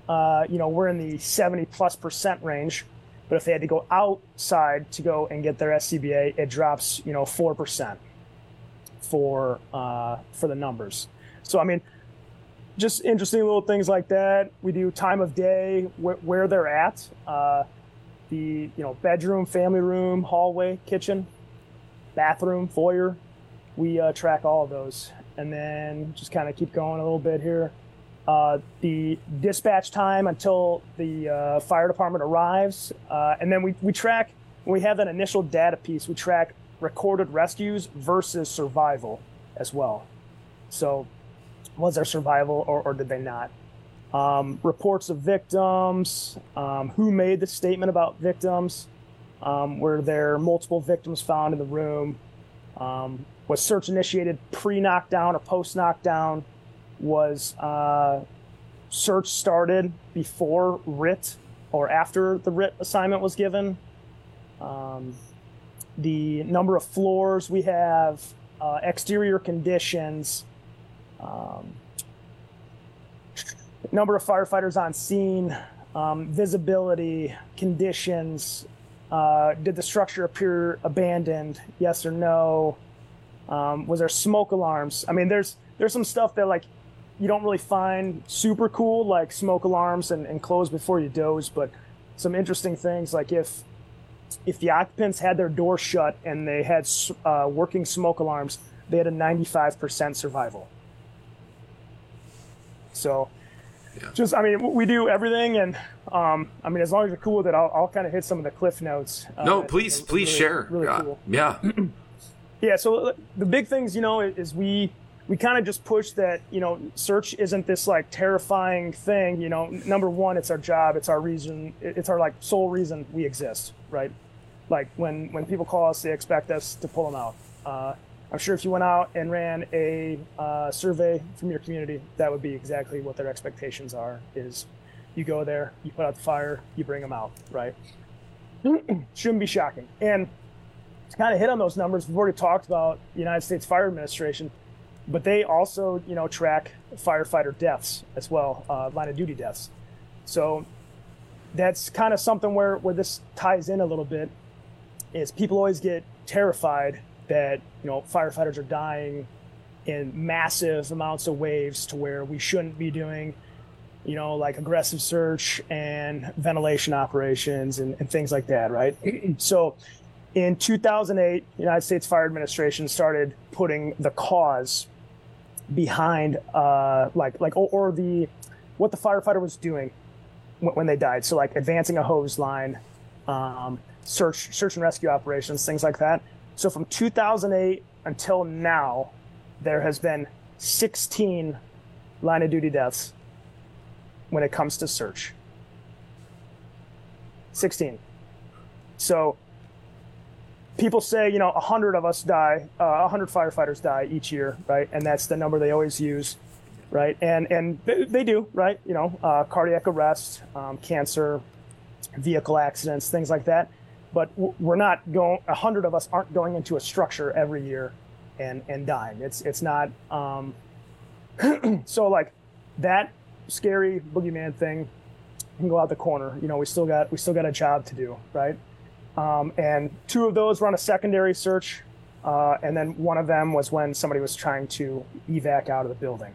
uh, you know, we're in the 70 plus percent range. But if they had to go outside to go and get their SCBA, it drops, you know, 4% for, uh, for the numbers. So, I mean, just interesting little things like that. We do time of day, wh- where they're at. Uh, the you know bedroom, family room, hallway, kitchen, bathroom, foyer. We uh, track all of those, and then just kind of keep going a little bit here. Uh, the dispatch time until the uh, fire department arrives, uh, and then we we track we have that initial data piece. We track recorded rescues versus survival as well. So, was there survival or, or did they not? um, reports of victims, um, who made the statement about victims, um, were there multiple victims found in the room, um, was search initiated pre knockdown or post knockdown, was uh, search started before RIT or after the RIT assignment was given. Um, the number of floors we have, uh, exterior conditions. Um, number of firefighters on scene, um, visibility, conditions, uh, did the structure appear abandoned? Yes or no? Um, was there smoke alarms? I mean, there's there's some stuff that like you don't really find super cool, like smoke alarms and, and close before you doze, but some interesting things like if if the occupants had their door shut and they had uh, working smoke alarms, they had a 95% survival. So, yeah. just I mean, we do everything, and um, I mean, as long as you're cool with it, I'll, I'll kind of hit some of the cliff notes. Uh, no, please, please really, share. Really uh, cool. Yeah. yeah. So the big things, you know, is we we kind of just push that you know search isn't this like terrifying thing you know? Number one it's our job it's our reason it's our like sole reason we exist right? Like when when people call us they expect us to pull them out. Uh, i'm sure if you went out and ran a uh, survey from your community that would be exactly what their expectations are is you go there you put out the fire you bring them out right? Shouldn't be shocking. And to kind of hit on those numbers we've already talked about the united states fire administration but they also you know track firefighter deaths as well, uh, line of duty deaths. So that's kind of something where where this ties in a little bit. Is people always get terrified that you know firefighters are dying in massive amounts of waves to where we shouldn't be doing you know like aggressive search and ventilation operations and, and things like that right so in 2008 united states fire administration started putting the cause behind uh, like like or, or, the what the firefighter was doing when, when, they died. So like advancing a hose line, um, search search and rescue operations, things like that. So from 2008 until now, there has been 16 line of duty deaths when it comes to search. 16. So people say, you know, 100 of us die, uh, 100 firefighters die each year, right? And that's the number they always use, right? And and they, they do, right? You know, uh, cardiac arrest, um, cancer, vehicle accidents, things like that. But we're not going. 100 of us aren't going into a structure every year and and dying. It's it's not. Um, so like that scary boogeyman thing can go out the corner. You know, we still got we still got a job to do, right? Um, and two of those were on a secondary search. Uh, and then one of them was when somebody was trying to evac out of the building.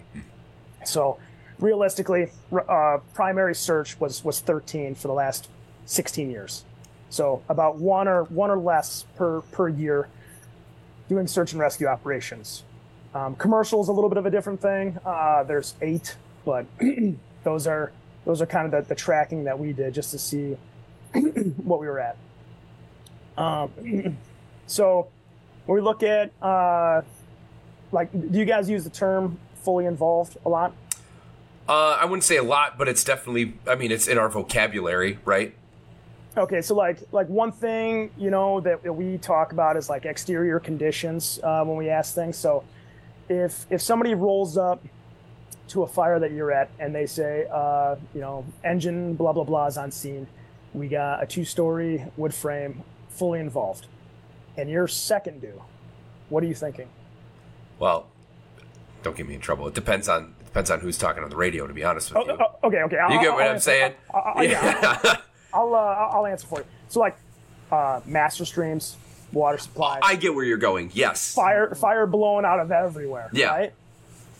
So realistically, uh, primary search was, was 13 for the last 16 years. So about one or one or less per, per year doing search and rescue operations. Um, commercial is a little bit of a different thing. Uh, there's eight, but those are those are kind of the, the tracking that we did just to see what we were at. Um, so when we look at, uh, like, do you guys use the term fully involved a lot? Uh, I wouldn't say a lot, but it's definitely. I mean, it's in our vocabulary, right? Okay, so like like one thing you know that, we talk about is like exterior conditions uh, when we ask things. So if if somebody rolls up to a fire that you're at and they say, uh, you know, engine blah blah blah is on scene, we got a two-story wood frame fully involved, and your second due, what are you thinking? Well, don't get me in trouble. It depends on it depends on who's talking on the radio. To be honest with oh, you. Oh, okay, okay. I'll, you get what i am saying? I'll, I'll, yeah. I'll, uh, I'll answer for you. So like, uh, master streams, water supply. I get where you're going. Yes. Fire, fire blowing out of everywhere. Yeah. Right.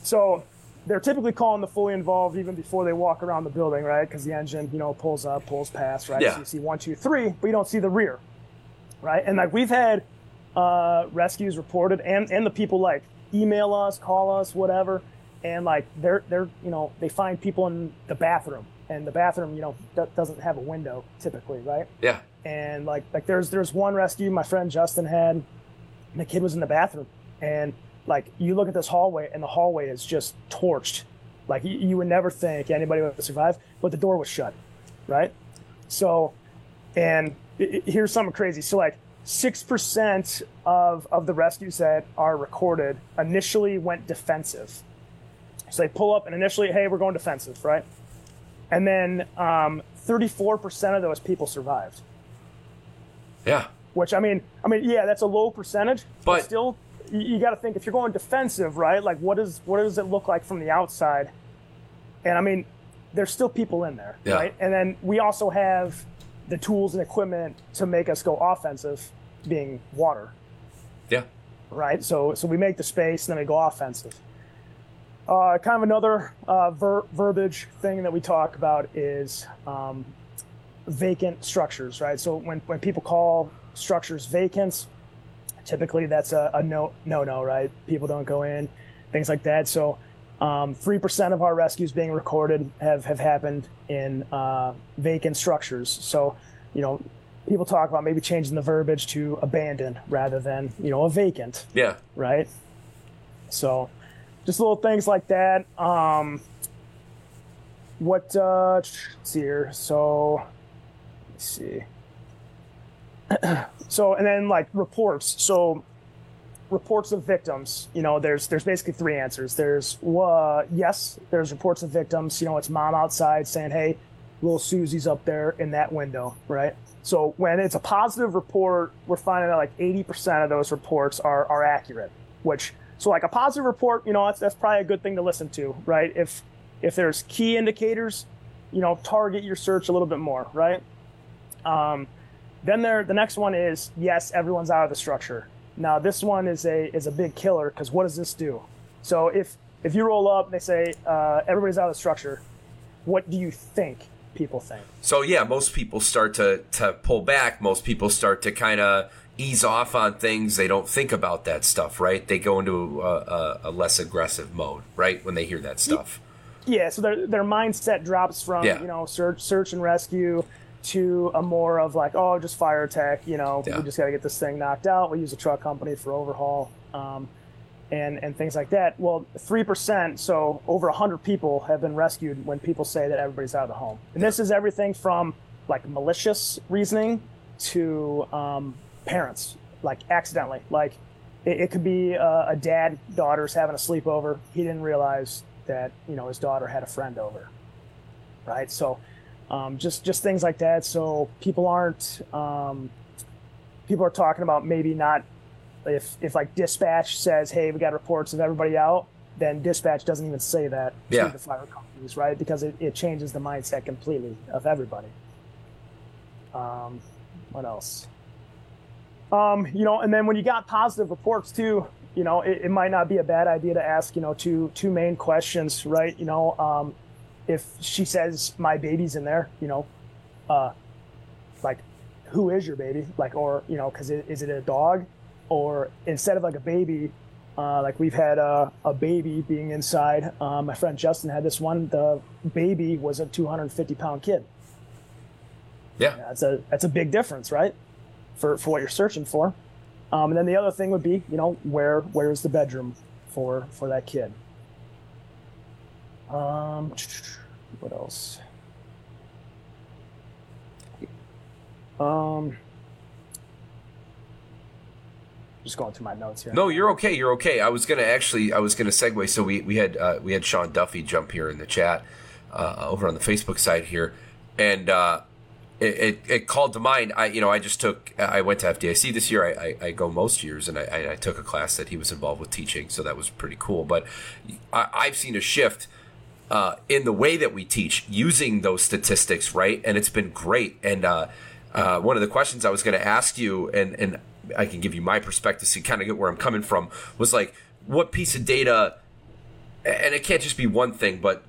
So they're typically calling the fully involved even before they walk around the building, right? Because the engine, you know, pulls up, pulls past, right? Yeah. So you see one, two, three, but you don't see the rear, right? And like we've had uh, rescues reported, and and the people like email us, call us, whatever, and like they're they're you know they find people in the bathroom, and the bathroom you know doesn't have a window typically, right? Yeah. And like like there's there's one rescue my friend Justin had, and the kid was in the bathroom, and like you look at this hallway, and the hallway is just torched. Like you, you would never think anybody would survive, but the door was shut, right? So, and here's something crazy. So like six percent of of the rescues that are recorded initially went defensive. So they pull up and initially, hey, we're going defensive, right? And then um, 34% of those people survived. Yeah. Which I mean, I mean, yeah, that's a low percentage, but, but still, you, you got to think if you're going defensive, right? Like, what is what does it look like from the outside? And I mean, there's still people in there, yeah. right? And then we also have the tools and equipment to make us go offensive being water. Yeah. right? So so we make the space, and then we go offensive. Uh, kind of another uh, ver- verbiage thing that we talk about is um, vacant structures, right? So when, when people call structures vacant, typically that's a, a no no no, right? People don't go in, things like that. So um, three um, percent of our rescues being recorded have have happened in uh, vacant structures. So you know people talk about maybe changing the verbiage to abandoned rather than you know a vacant. Yeah. Right. So just little things like that. Um, what uh, let's see here. So let's see. so and then like reports. So reports of victims. You know, there's there's basically three answers. There's uh, yes, there's reports of victims. You know, it's mom outside saying, "Hey, little Susie's up there in that window," right? So when it's a positive report, we're finding that like 80% of those reports are are accurate, which so like a positive report, you know, that's, that's probably a good thing to listen to, right? If if there's key indicators, you know, target your search a little bit more, right? Um, then there, the next one is yes, everyone's out of the structure. Now this one is a is a big killer because what does this do? So if if you roll up and they say uh, everybody's out of the structure, what do you think people think? So yeah, most people start to to pull back. Most people start to kind of ease off on things. They don't think about that stuff, right? They go into a, a, a less aggressive mode, right, when they hear that stuff. Yeah, so their their mindset drops from yeah. you know search search and rescue to a more of like oh just fire tech, You know yeah. we just got to get this thing knocked out. We use a truck company for overhaul. Um, and, and things like that. Well, 3%, so over 100 people have been rescued when people say that everybody's out of the home. And this is everything from like malicious reasoning to um, parents, like accidentally. Like it, it could be a, a dad daughter's having a sleepover. He didn't realize that you know his daughter had a friend over, right? So um, just just things like that. So people aren't um, people are talking about maybe not if if like dispatch says, hey, we got reports of everybody out. Then dispatch doesn't even say that yeah. to the fire companies, right? Because it, it changes the mindset completely of everybody. Um, what else? Um, you know, and then when you got positive reports too, you know, it, it, might not be a bad idea to ask, you know, two two main questions, right? You know, um, if she says my baby's in there, you know, uh, like, who is your baby? Like, or you know, because it, is it a dog, or instead of like a baby, uh, like we've had a, a baby being inside. Um, my friend Justin had this one. The baby was a 250 pound kid. Yeah, that's a that's a big difference, right? for, for what you're searching for. Um, and then the other thing would be, you know, where where's the bedroom for for that kid? Um, what else? Um, just going through my notes here. No, you're okay. You're okay. I was gonna actually, I was gonna segue. So we we had uh, we had Sean Duffy jump here in the chat uh, over on the Facebook side here, and uh, it, it, it, called to mind. I you know I just took I went to FDIC this year. I, I, I go most years, and I, I, took a class that he was involved with teaching, so that was pretty cool. But I, have seen a shift uh, in the way that we teach using those statistics, right? And it's been great. And uh, uh, one of the questions I was going to ask you, and and I can give you my perspective, so you kind of get where I'm coming from, was like what piece of data, and it can't just be one thing, but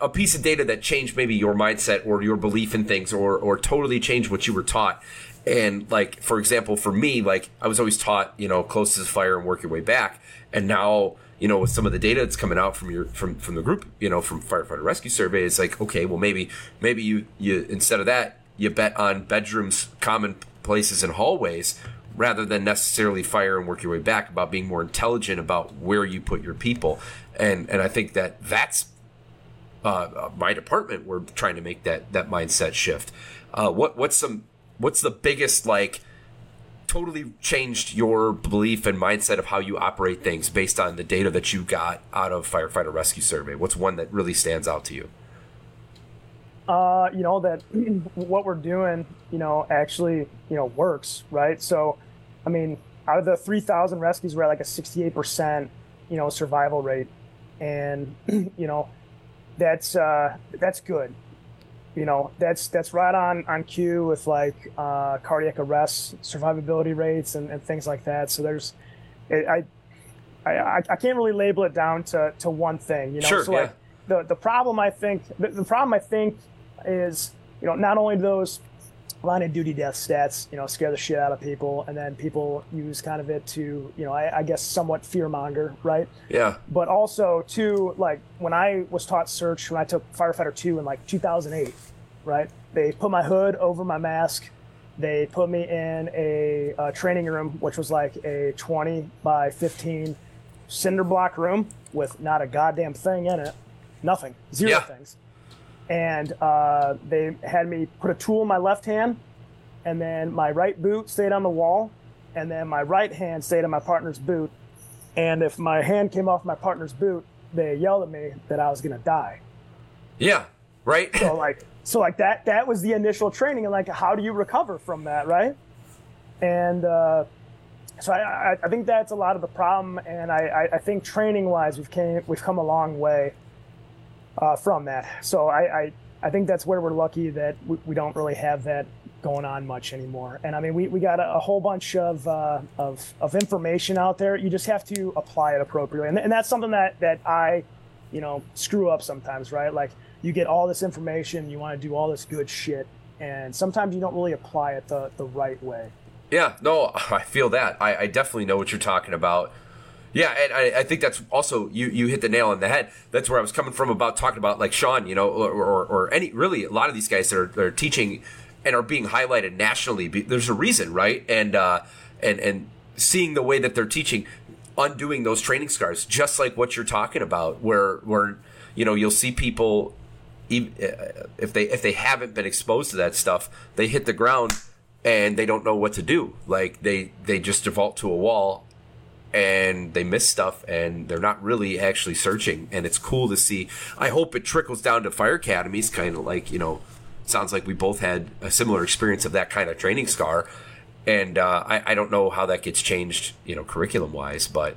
a piece of data that changed maybe your mindset or your belief in things or or totally changed what you were taught and like for example for me like i was always taught you know close to the fire and work your way back and now you know with some of the data that's coming out from your from from the group you know from firefighter rescue survey it's like okay well maybe maybe you you instead of that you bet on bedrooms common places and hallways rather than necessarily fire and work your way back about being more intelligent about where you put your people and and i think that that's uh, my department, we're trying to make that that mindset shift. Uh, what what's some what's the biggest like totally changed your belief and mindset of how you operate things based on the data that you got out of firefighter rescue survey? What's one that really stands out to you? Uh, you know that what we're doing, you know, actually, you know, works, right? So, I mean, out of the 3,000 rescues, we're at like a 68%, you know, survival rate, and you know, that's uh, that's good. You know that's that's right on on cue with like uh, cardiac arrest survivability rates and, and things like that so there's I, I i can't really label it down to to one thing you know sure, so yeah. like the the problem i think the, the problem i think is you know not only those line of duty death stats you know scare the shit out of people and then people use kind of it to you know i, I guess somewhat fear monger right yeah but also to like when I was taught search when I took firefighter two in like 2008, right? They put my hood over my mask. They put me in a, a training room, which was like a 20 by 15 cinder block room with not a goddamn thing in it, nothing, zero Yeah. things. And uh, they had me put a tool in my left hand, and then my right boot stayed on the wall, and then my right hand stayed on my partner's boot. And if my hand came off my partner's boot, they yelled at me that I was gonna die. yeah right So like, so like that that was the initial training, and like, how do you recover from that, right? And uh, so I, I, think that's a lot of the problem, and I, I, I think training wise, we've came we've come a long way uh, from that. So I, I I think that's where we're lucky that we, we don't really have that going on much anymore. And I mean, we, we got a, a whole bunch of, uh, of of information out there. You just have to apply it appropriately, and, and that's something that that I, you know, screw up sometimes, right? Like you get all this information, you want to do all this good shit, and sometimes you don't really apply it the the right way. Yeah, no, I feel that. I, I definitely know what you're talking about. Yeah, and I, I think that's also you. You hit the nail on the head. That's where I was coming from about talking about like Sean, you know, or, or, or any really a lot of these guys that are, that are teaching and are being highlighted nationally. There's a reason, right? And uh, and and seeing the way that they're teaching, undoing those training scars, just like what you're talking about, where where you know you'll see people uh, if they if they haven't been exposed to that stuff, they hit the ground and they don't know what to do. Like they they just default to a wall and they miss stuff and they're not really actually searching and it's cool to see. I hope it trickles down to fire academies kind of like, you know, sounds like we both had a similar experience of that kind of training scar and uh, I, I don't know how that gets changed, you know, curriculum wise, but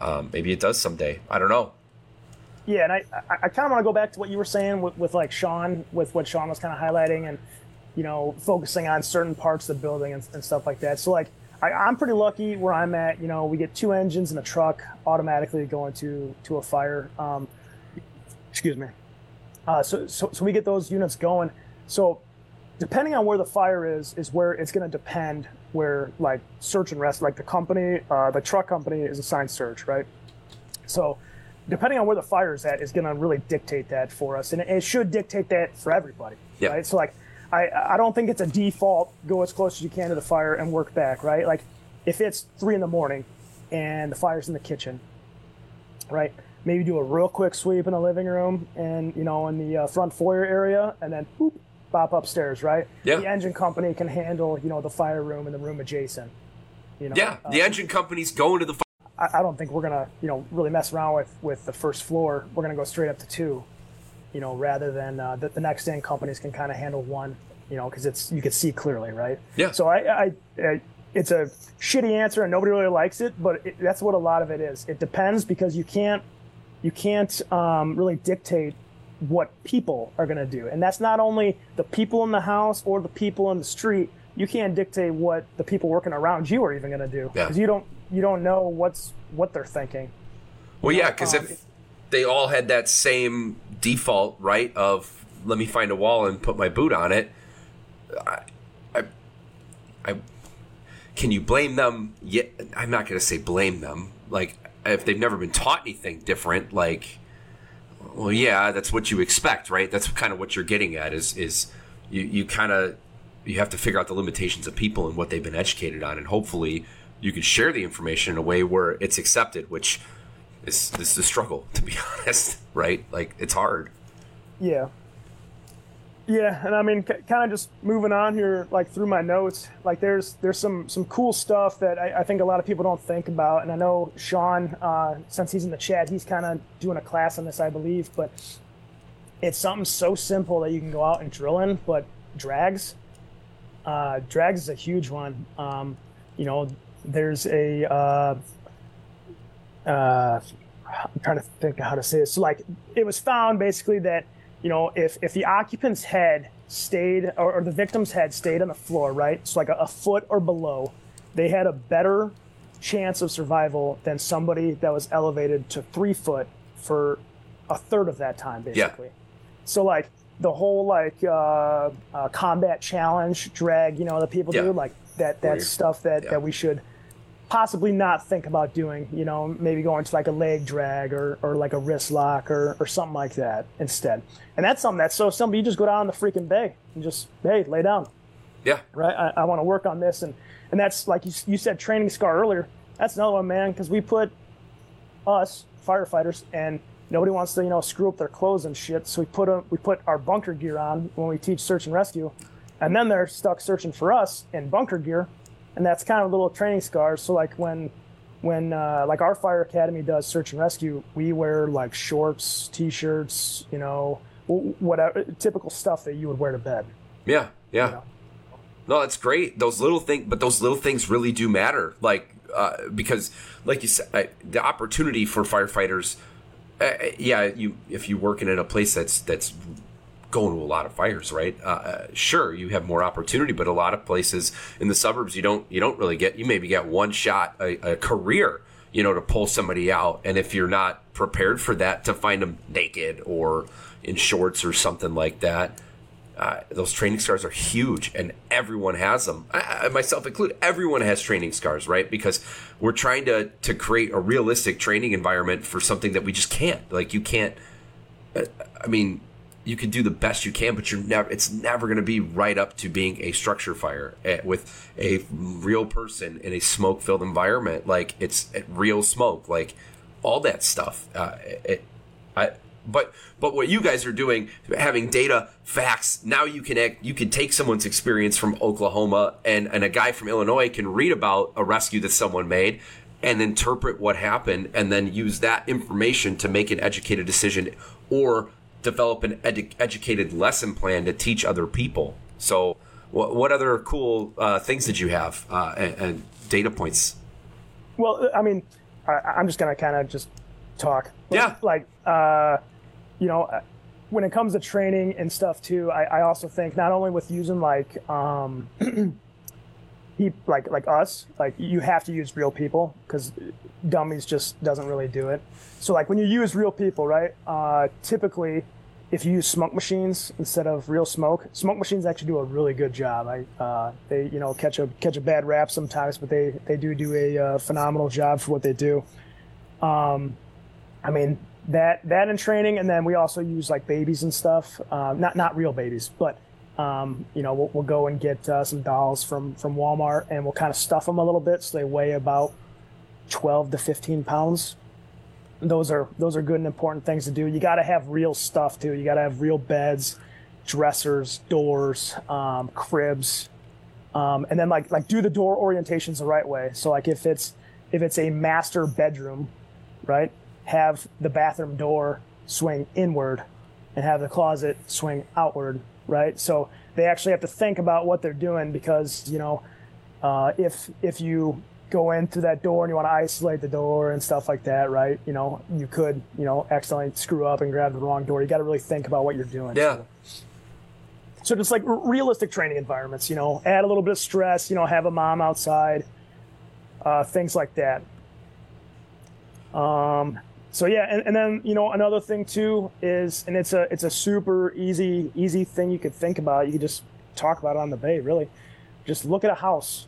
um, maybe it does someday. I don't know. Yeah, and I, I, kind of want to go back to what you were saying with, with like Sean, with what Sean was kind of highlighting, and you know, focusing on certain parts of the building and, and stuff like that. So like, I, I'm pretty lucky where I'm at. You know, we get two engines in a truck automatically going to to a fire. Um, excuse me. Uh, so, so so we get those units going. So depending on where the fire is, is where it's going to depend where like search and rest, like the company, uh, the truck company is assigned search, right? So depending on where the fire is at is going to really dictate that for us, and it, it should dictate that for everybody, Yeah. right? So like, I I don't think it's a default go as close as you can to the fire and work back, right? Like, if it's three in the morning and the fire's in the kitchen, right? Maybe do a real quick sweep in the living room and you know in the uh, front foyer area, and then boop, bop upstairs, right? Yeah. The engine company can handle you know the fire room and the room adjacent. You know, Yeah, the Uh, engine company's going to the. I, I don't think we're gonna, you know, really mess around with with the first floor. We're gonna go straight up to two, you know, rather than uh, the, the next in companies can kind of handle one, you know, because it's you can see clearly, right? Yeah. So I, I, I, it's a shitty answer and nobody really likes it, but it, that's what a lot of it is. It depends because you can't, you can't um, really dictate what people are gonna do, and that's not only the people in the house or the people in the street. You can't dictate what the people working around you are even gonna do Yeah. because you don't you don't know what's what they're thinking. Well, yeah, because um, if they all had that same default, right, of let me find a wall and put my boot on it, I, I, I can you blame them? Yet I'm not going to say blame them. Like if they've never been taught anything different, like, well, yeah, that's what you expect, right? That's kind of what you're getting at. Is is you you kind of you have to figure out the limitations of people and what they've been educated on, and hopefully you can share the information in a way where it's accepted, which this is a struggle to be honest, right? Like it's hard. Yeah. Yeah, and I mean, c- kind of just moving on here, like through my notes, like there's there's some some cool stuff that I, I think a lot of people don't think about, and I know Sean, uh, since he's in the chat, he's kind of doing a class on this, I believe, but it's something so simple that you can go out and drill in, but drags, uh, drags is a huge one. Um, you know, there's a uh, uh, I'm trying to think of how to say this. So like it was found basically that you know if if the occupant's head stayed, or, or the victim's head stayed on the floor, right? So like a, a foot or below, they had a better chance of survival than somebody that was elevated to three foot for a third of that time, basically. Yeah. So like the whole like uh, uh, combat challenge drag, you know, that people Yeah. do, like that that Warrior. stuff that Yeah. that we should possibly not think about doing. You know, maybe going to like a leg drag or or like a wrist lock or or something like that instead. And that's something that's so simple. You just go down the freaking bay and just hey, lay down Yeah. right? I, I want to work on this, and and that's like you, you said, training scar earlier. That's another one, man, because we put us firefighters, and nobody wants to you know screw up their clothes and shit. So we put 'em- we put our bunker gear on when we teach search and rescue, and then they're stuck searching for us in bunker gear, and that's kind of little training scars. So like when when uh, like our fire academy does search and rescue, we wear like shorts, t-shirts, you know, whatever typical stuff that you would wear to bed. Yeah, yeah. No, that's great. Those little things, but those little things really do matter. Like uh, because, like you said, I, the opportunity for firefighters. Uh, yeah, you if you working in a place that's that's going to a lot of fires, right? Uh, Uh, sure, you have more opportunity, but a lot of places in the suburbs, you don't you don't really get. You maybe get one shot a, a career, you know, to pull somebody out, and if you're not prepared for that, to find them naked or in shorts or something like that uh, those training scars are huge and everyone has them I, myself included everyone has training scars right because we're trying to to create a realistic training environment for something that we just can't like you can't uh, i mean you can do the best you can but you're never it's never going to be right up to being a structure fire uh, with a real person in a smoke filled environment like it's uh, real smoke like all that stuff uh, it, I, but but what you guys are doing, having data, facts. Now you can act, you can take someone's experience from Oklahoma and and a guy from Illinois can read about a rescue that someone made and interpret what happened and then use that information to make an educated decision or develop an edu- educated lesson plan to teach other people. So what what other cool uh, things did you have uh, and, and data points? Well, I mean, I, I'm just gonna kind of just talk. Yeah. Like, uh, you know, uh, when it comes to training and stuff too, I, I also think not only with using like, um, he like like us, like you have to use real people because dummies just doesn't really do it. So like when you use real people, right? Uh, typically, if you use smoke machines instead of real smoke, smoke machines actually do a really good job. I uh, they you know catch a catch a bad rap sometimes, but they they do do a uh, phenomenal job for what they do. Um, I mean that that in training, and then we also use like babies and stuff. Uh, not not real babies, but um, you know we'll, we'll go and get uh, some dolls from from Walmart, and we'll kind of stuff them a little bit so they weigh about twelve to fifteen pounds. Those are those are good and important things to do. You got to have real stuff too. You got to have real beds, dressers, doors, um, cribs, um, and then like like do the door orientations the right way. So like if it's if it's a master bedroom, right? Have the bathroom door swing inward and have the closet swing outward, right? So they actually have to think about what they're doing because, you know, uh, if if you go in through that door and you want to isolate the door and stuff like that, right? You know, you could, you know, accidentally screw up and grab the wrong door. You got to really think about what you're doing. Yeah. So just like r- realistic training environments, you know, add a little bit of stress, you know, have a mom outside, uh, things like that. Um, so yeah, and, and then you know another thing too is, and it's a it's a super easy easy thing you could think about. You could just talk about it on the bay, really. Just look at a house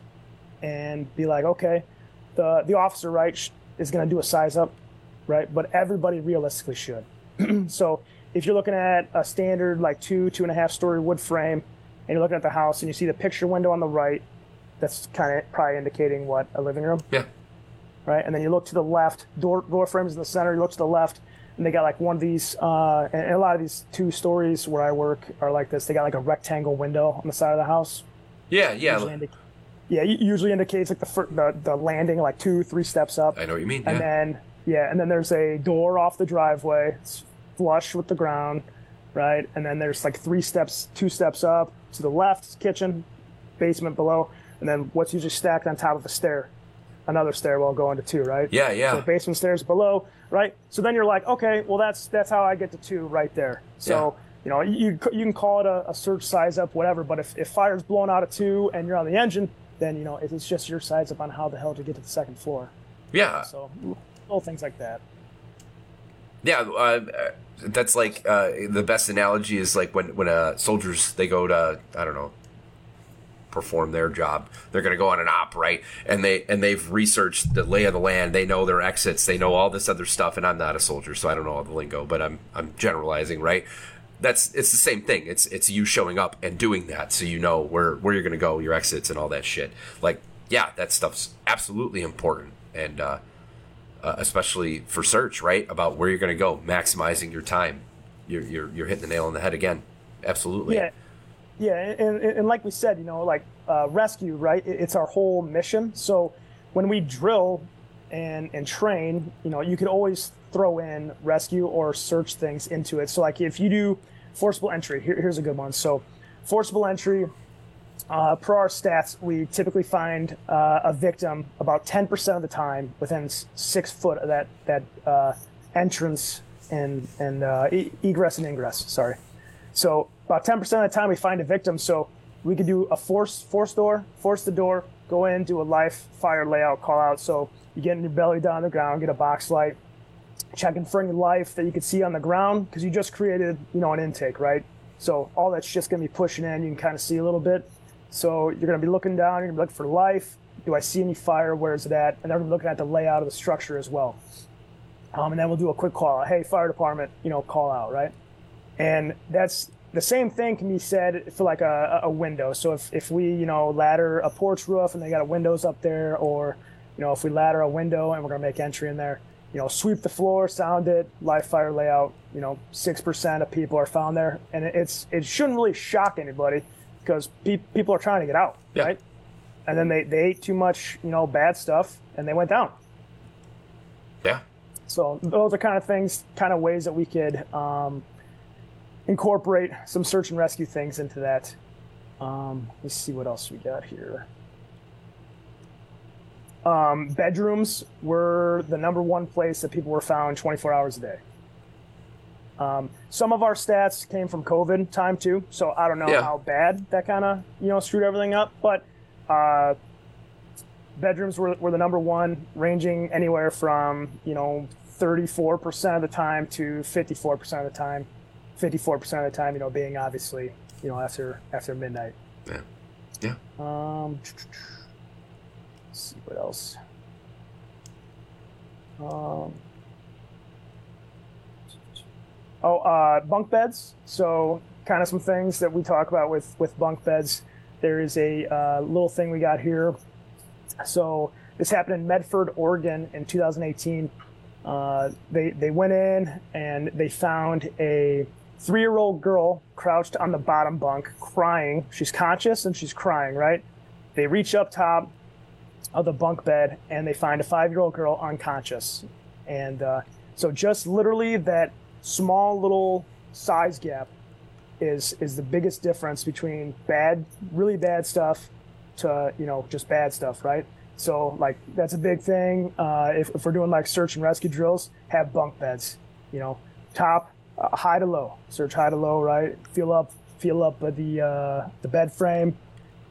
and be like, okay, the the officer right sh- is going to do a size up, right? But everybody realistically should. so if you're looking at a standard like two two and a half story wood frame, and you're looking at the house and you see the picture window on the right, that's kind of probably indicating what a living room Yeah. right? And then you look to the left, door door frames in the center. You look to the left, and they got like one of these. Uh, and, a lot of these two stories where I work are like this. They got like a rectangle window on the side of the house. Yeah. Usually Yeah. indic- yeah, it usually indicates like the, fir- the the landing like two three steps up, I know what you mean. and Yeah. then yeah, and then there's a door off the driveway. It's flush with the ground, right? And then there's like three steps, two steps up to the left, kitchen, basement below, and then what's usually stacked on top of a stair, another stairwell going to two, right? Yeah, yeah. So basement stairs below, right? So then you're like, okay, well that's that's how I get to two right there. So you know, you you can call it a, a search size up, whatever. But if, if fire's blown out of two and you're on the engine, then you know it's just your size up on how the hell to get to the second floor. Yeah. So little things like that. Yeah, uh, that's like uh, the best analogy is like when when uh, soldiers they go to I don't know perform their job. They're going to go on an op, right? And they and they've researched the lay of the land. They know their exits. They know all this other stuff. And I'm not a soldier, so I don't know all the lingo, but I'm I'm generalizing, right? That's it's the same thing. It's it's you showing up and doing that, so you know where where you're to go, your exits, and all that shit. Like, yeah, that stuff's absolutely important, and uh, uh, especially for search, right? About where you're to go, maximizing your time. You're, you're you're hitting the nail on the head again. Absolutely. Yeah. Yeah, and, and, and like we said, you know, like uh, rescue, right? It's our whole mission. So when we drill and and train, you know, you could always throw in rescue or search things into it. So like if you do forcible entry, here, here's a good one. So forcible entry, uh, per our stats, we typically find uh, a victim about 10% of the time within six foot of that that uh, entrance and and uh, e- egress and ingress. Sorry. So about 10% of the time we find a victim. So we could do a force force door, force the door, go in, do a life fire layout call out. So you get in your belly down on the ground, get a box light, checking for any life that you could see on the ground because you just created, you know, an intake, right? So all that's just going to be pushing in. You can kind of see a little bit. So you're going to be looking down. You're going to be looking for life. Do I see any fire? Where is it at? And then we're looking at the layout of the structure as well. Um, and then we'll do a quick call. Hey, fire department, you know, call out, right? And that's the same thing can be said for like a, a window. So if, if we, you know, ladder a porch roof and they got windows up there, or, you know, if we ladder a window and we're going to make entry in there, you know, sweep the floor, sound it, live fire layout, you know, 6% of people are found there. And it's, it shouldn't really shock anybody because pe- people are trying to get out, Yeah. right? And then they, they ate too much, you know, bad stuff and they went down. Yeah. So those are kind of things, kind of ways that we could um, incorporate some search and rescue things into that. Um, let's see what else we got here. Um, bedrooms were the number one place that people were found 24 hours a day. Um, some of our stats came from COVID time too, so I don't know Yeah. how bad that kind of you know screwed everything up. But uh, bedrooms were, were the number one, ranging anywhere from you know 34% of the time to 54% of the time. 54% of the time, you know, being obviously you know after after midnight. Yeah. Yeah. Um, let's see what else. Um, oh, uh, bunk beds. So, kind of some things that we talk about with with bunk beds. There is a uh, little thing we got here. So, this happened in Medford, Oregon, in 2018. Uh, they they went in and they found a three-year-old girl crouched on the bottom bunk, crying. She's conscious and she's crying. Right? They reach up top of the bunk bed and they find a five-year-old girl unconscious. And uh, so, just literally that small little size gap is is the biggest difference between bad, really bad stuff to you know just bad stuff, right? So like that's a big thing. Uh, if, if we're doing like search and rescue drills, have bunk beds. You know, top, uh, high to low. Search high to low, right? Feel up, feel up the uh, the bed frame,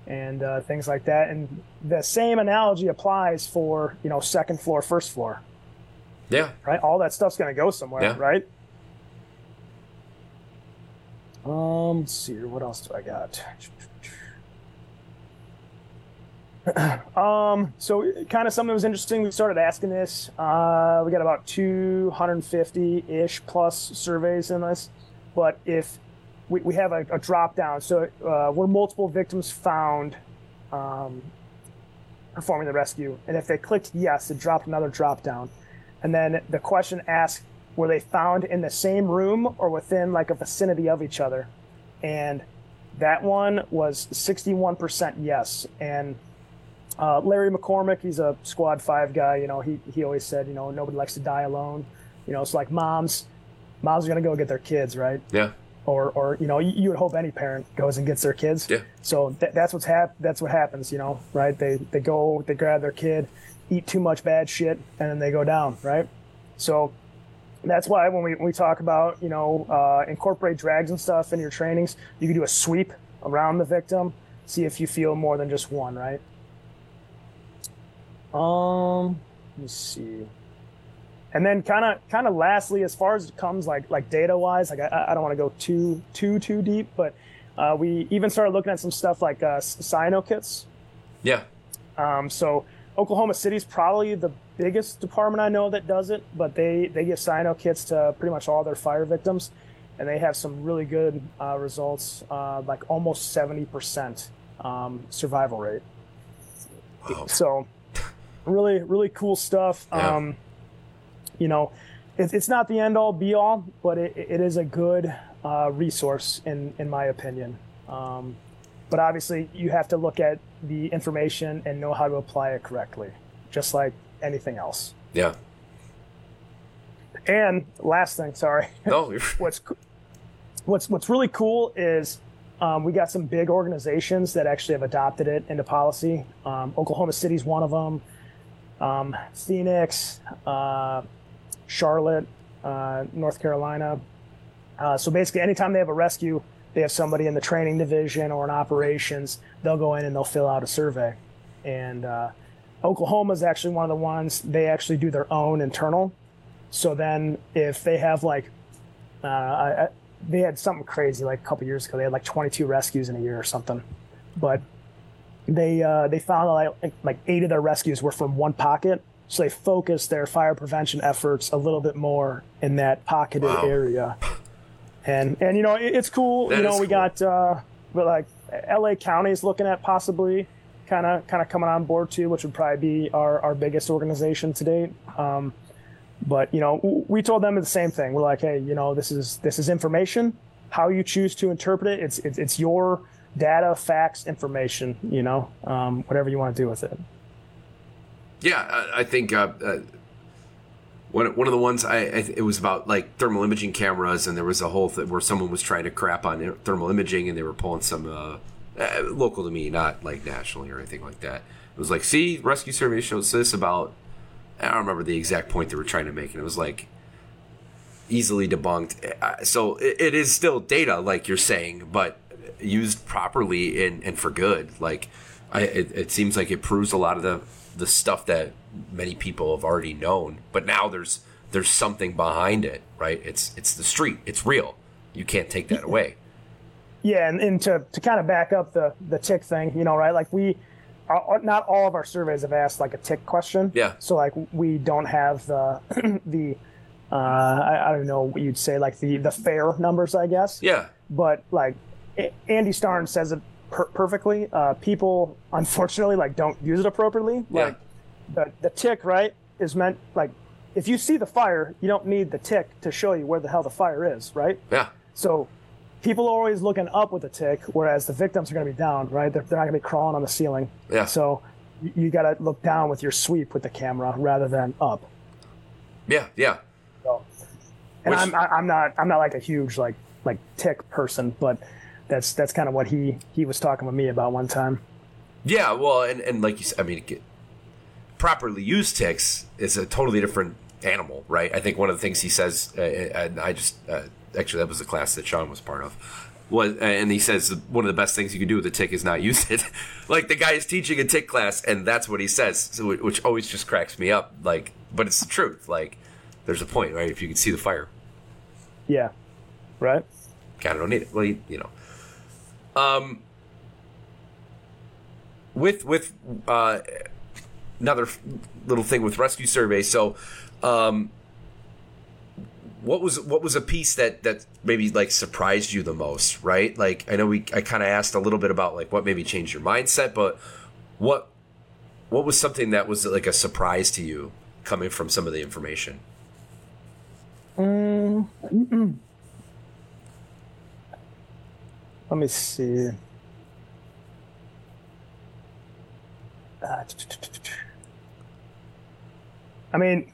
and uh, things like that. And the same analogy applies for you know second floor, first floor, Yeah. right? All that stuff's gonna go somewhere, Yeah. right? Um, let's see here. What else do I got? um, so kind of something that was interesting. We started asking this. Uh, we got about 250 ish plus surveys in this, but if we, we have a, a drop down, so uh, were multiple victims found um, performing the rescue, and if they clicked yes, it dropped another drop down, and then the question asked were they found in the same room or within like a vicinity of each other, and that one was 61% yes, and uh, Larry McCormick, he's a squad five guy. You know, he, he always said, you know, nobody likes to die alone. You know, it's like moms, moms are gonna go get their kids, right? Yeah. Or, or you know, you, you would hope any parent goes and gets their kids. Yeah. So th- that's what's hap- That's what happens, you know, right? They they go, they grab their kid, eat too much bad shit, and then they go down, right? So that's why when we, when we talk about you know uh, incorporate drags and stuff in your trainings, you can do a sweep around the victim, see if you feel more than just one, right? Um, let me see. And then kind of kind of lastly, as far as it comes like like data wise, like I, I don't want to go too too too deep, but uh, we even started looking at some stuff like uh, Cyanokits. Yeah. Um, so Oklahoma City's probably the biggest department I know that does it, but they they give Cyanokits to pretty much all their fire victims, and they have some really good uh, results, uh, like almost seventy percent um, survival rate. Wow. So really really cool stuff. Yeah. Um, you know, it, it's not the end all be all, but it, it is a good uh, resource in in my opinion. Um, but obviously, you have to look at the information and know how to apply it correctly, just like anything else. Yeah. And last thing, sorry, No, what's what's what's really cool is um, we got some big organizations that actually have adopted it into policy. Um, Oklahoma City's one of them. Um, Phoenix, uh, Charlotte, uh, North Carolina. Uh, so basically, anytime they have a rescue, they have somebody in the training division or in operations. They'll go in and they'll fill out a survey. And uh, Oklahoma is actually one of the ones they actually do their own internal. So then, if they have like uh, I, they had something crazy like a couple years ago. They had like 22 rescues in a year or something, but they uh, they found like like eight of their rescues were from one pocket. So they focused their fire prevention efforts a little bit more in that pocketed Wow. area. And and you know it, it's cool. That you know we cool. got uh, but like L.A. County is looking at possibly kind of kind of coming on board too, which would probably be our our biggest organization to date. Um, but you know we told them the same thing we're like hey you know this is this is information how you choose to interpret it it's it's, it's your data facts information you know um, whatever you want to do with it yeah. I, I think uh, uh, one one of the ones I, I it was about like thermal imaging cameras, and there was a whole thing where someone was trying to crap on thermal imaging, and they were pulling some uh, uh, local to me, not like nationally or anything like that. It was like, see, rescue survey shows this about. I don't remember the exact point they were trying to make, and it was like easily debunked. So it, it is still data, like you're saying, but used properly and, and for good. Like I, it, it seems like it proves a lot of the the stuff that many people have already known. But now there's there's something behind it, right? It's it's the street. It's real. You can't take that away. yeah and, and to, to kind of back up the the tick thing you know right like we are, not all of our surveys have asked like a tick question Yeah. so like we don't have the the uh, I, I don't know what you'd say like the the fair numbers i guess Yeah. but like Andy Starnes says it per- perfectly. Uh, people unfortunately like don't use it appropriately. Yeah. Like the the tick right is meant like if you see the fire, you don't need the tick to show you where the hell the fire is, right? Yeah. So people are always looking up with the tick, whereas the victims are going to be down, right? They're, they're not going to be crawling on the ceiling. Yeah. So you, you got to look down with your sweep with the camera rather than up. Yeah. Yeah. So, and Which- I'm I'm not I'm not like a huge like like tick person, but that's that's kind of what he he was talking with me about one time. Yeah, well, and, and like you said, I mean, get, properly used ticks is a totally different animal, right? I think one of the things he says, uh, and I just uh, actually that was the class that Sean was part of, was, and he says one of the best things you can do with a tick is not use it. like the guy is teaching a tick class, and that's what he says, so, which always just cracks me up. Like, but it's the truth. Like, there's a point, right? If you can see the fire, Yeah, right. kind of don't need it. Well, you, you know. Um, with with uh, another little thing with rescue survey. So, um, what was what was a piece that that maybe like surprised you the most? Right? Like I know we I kind of asked a little bit about like what maybe changed your mindset, but what what was something that was like a surprise to you coming from some of the information? Let me see. Uh, I mean,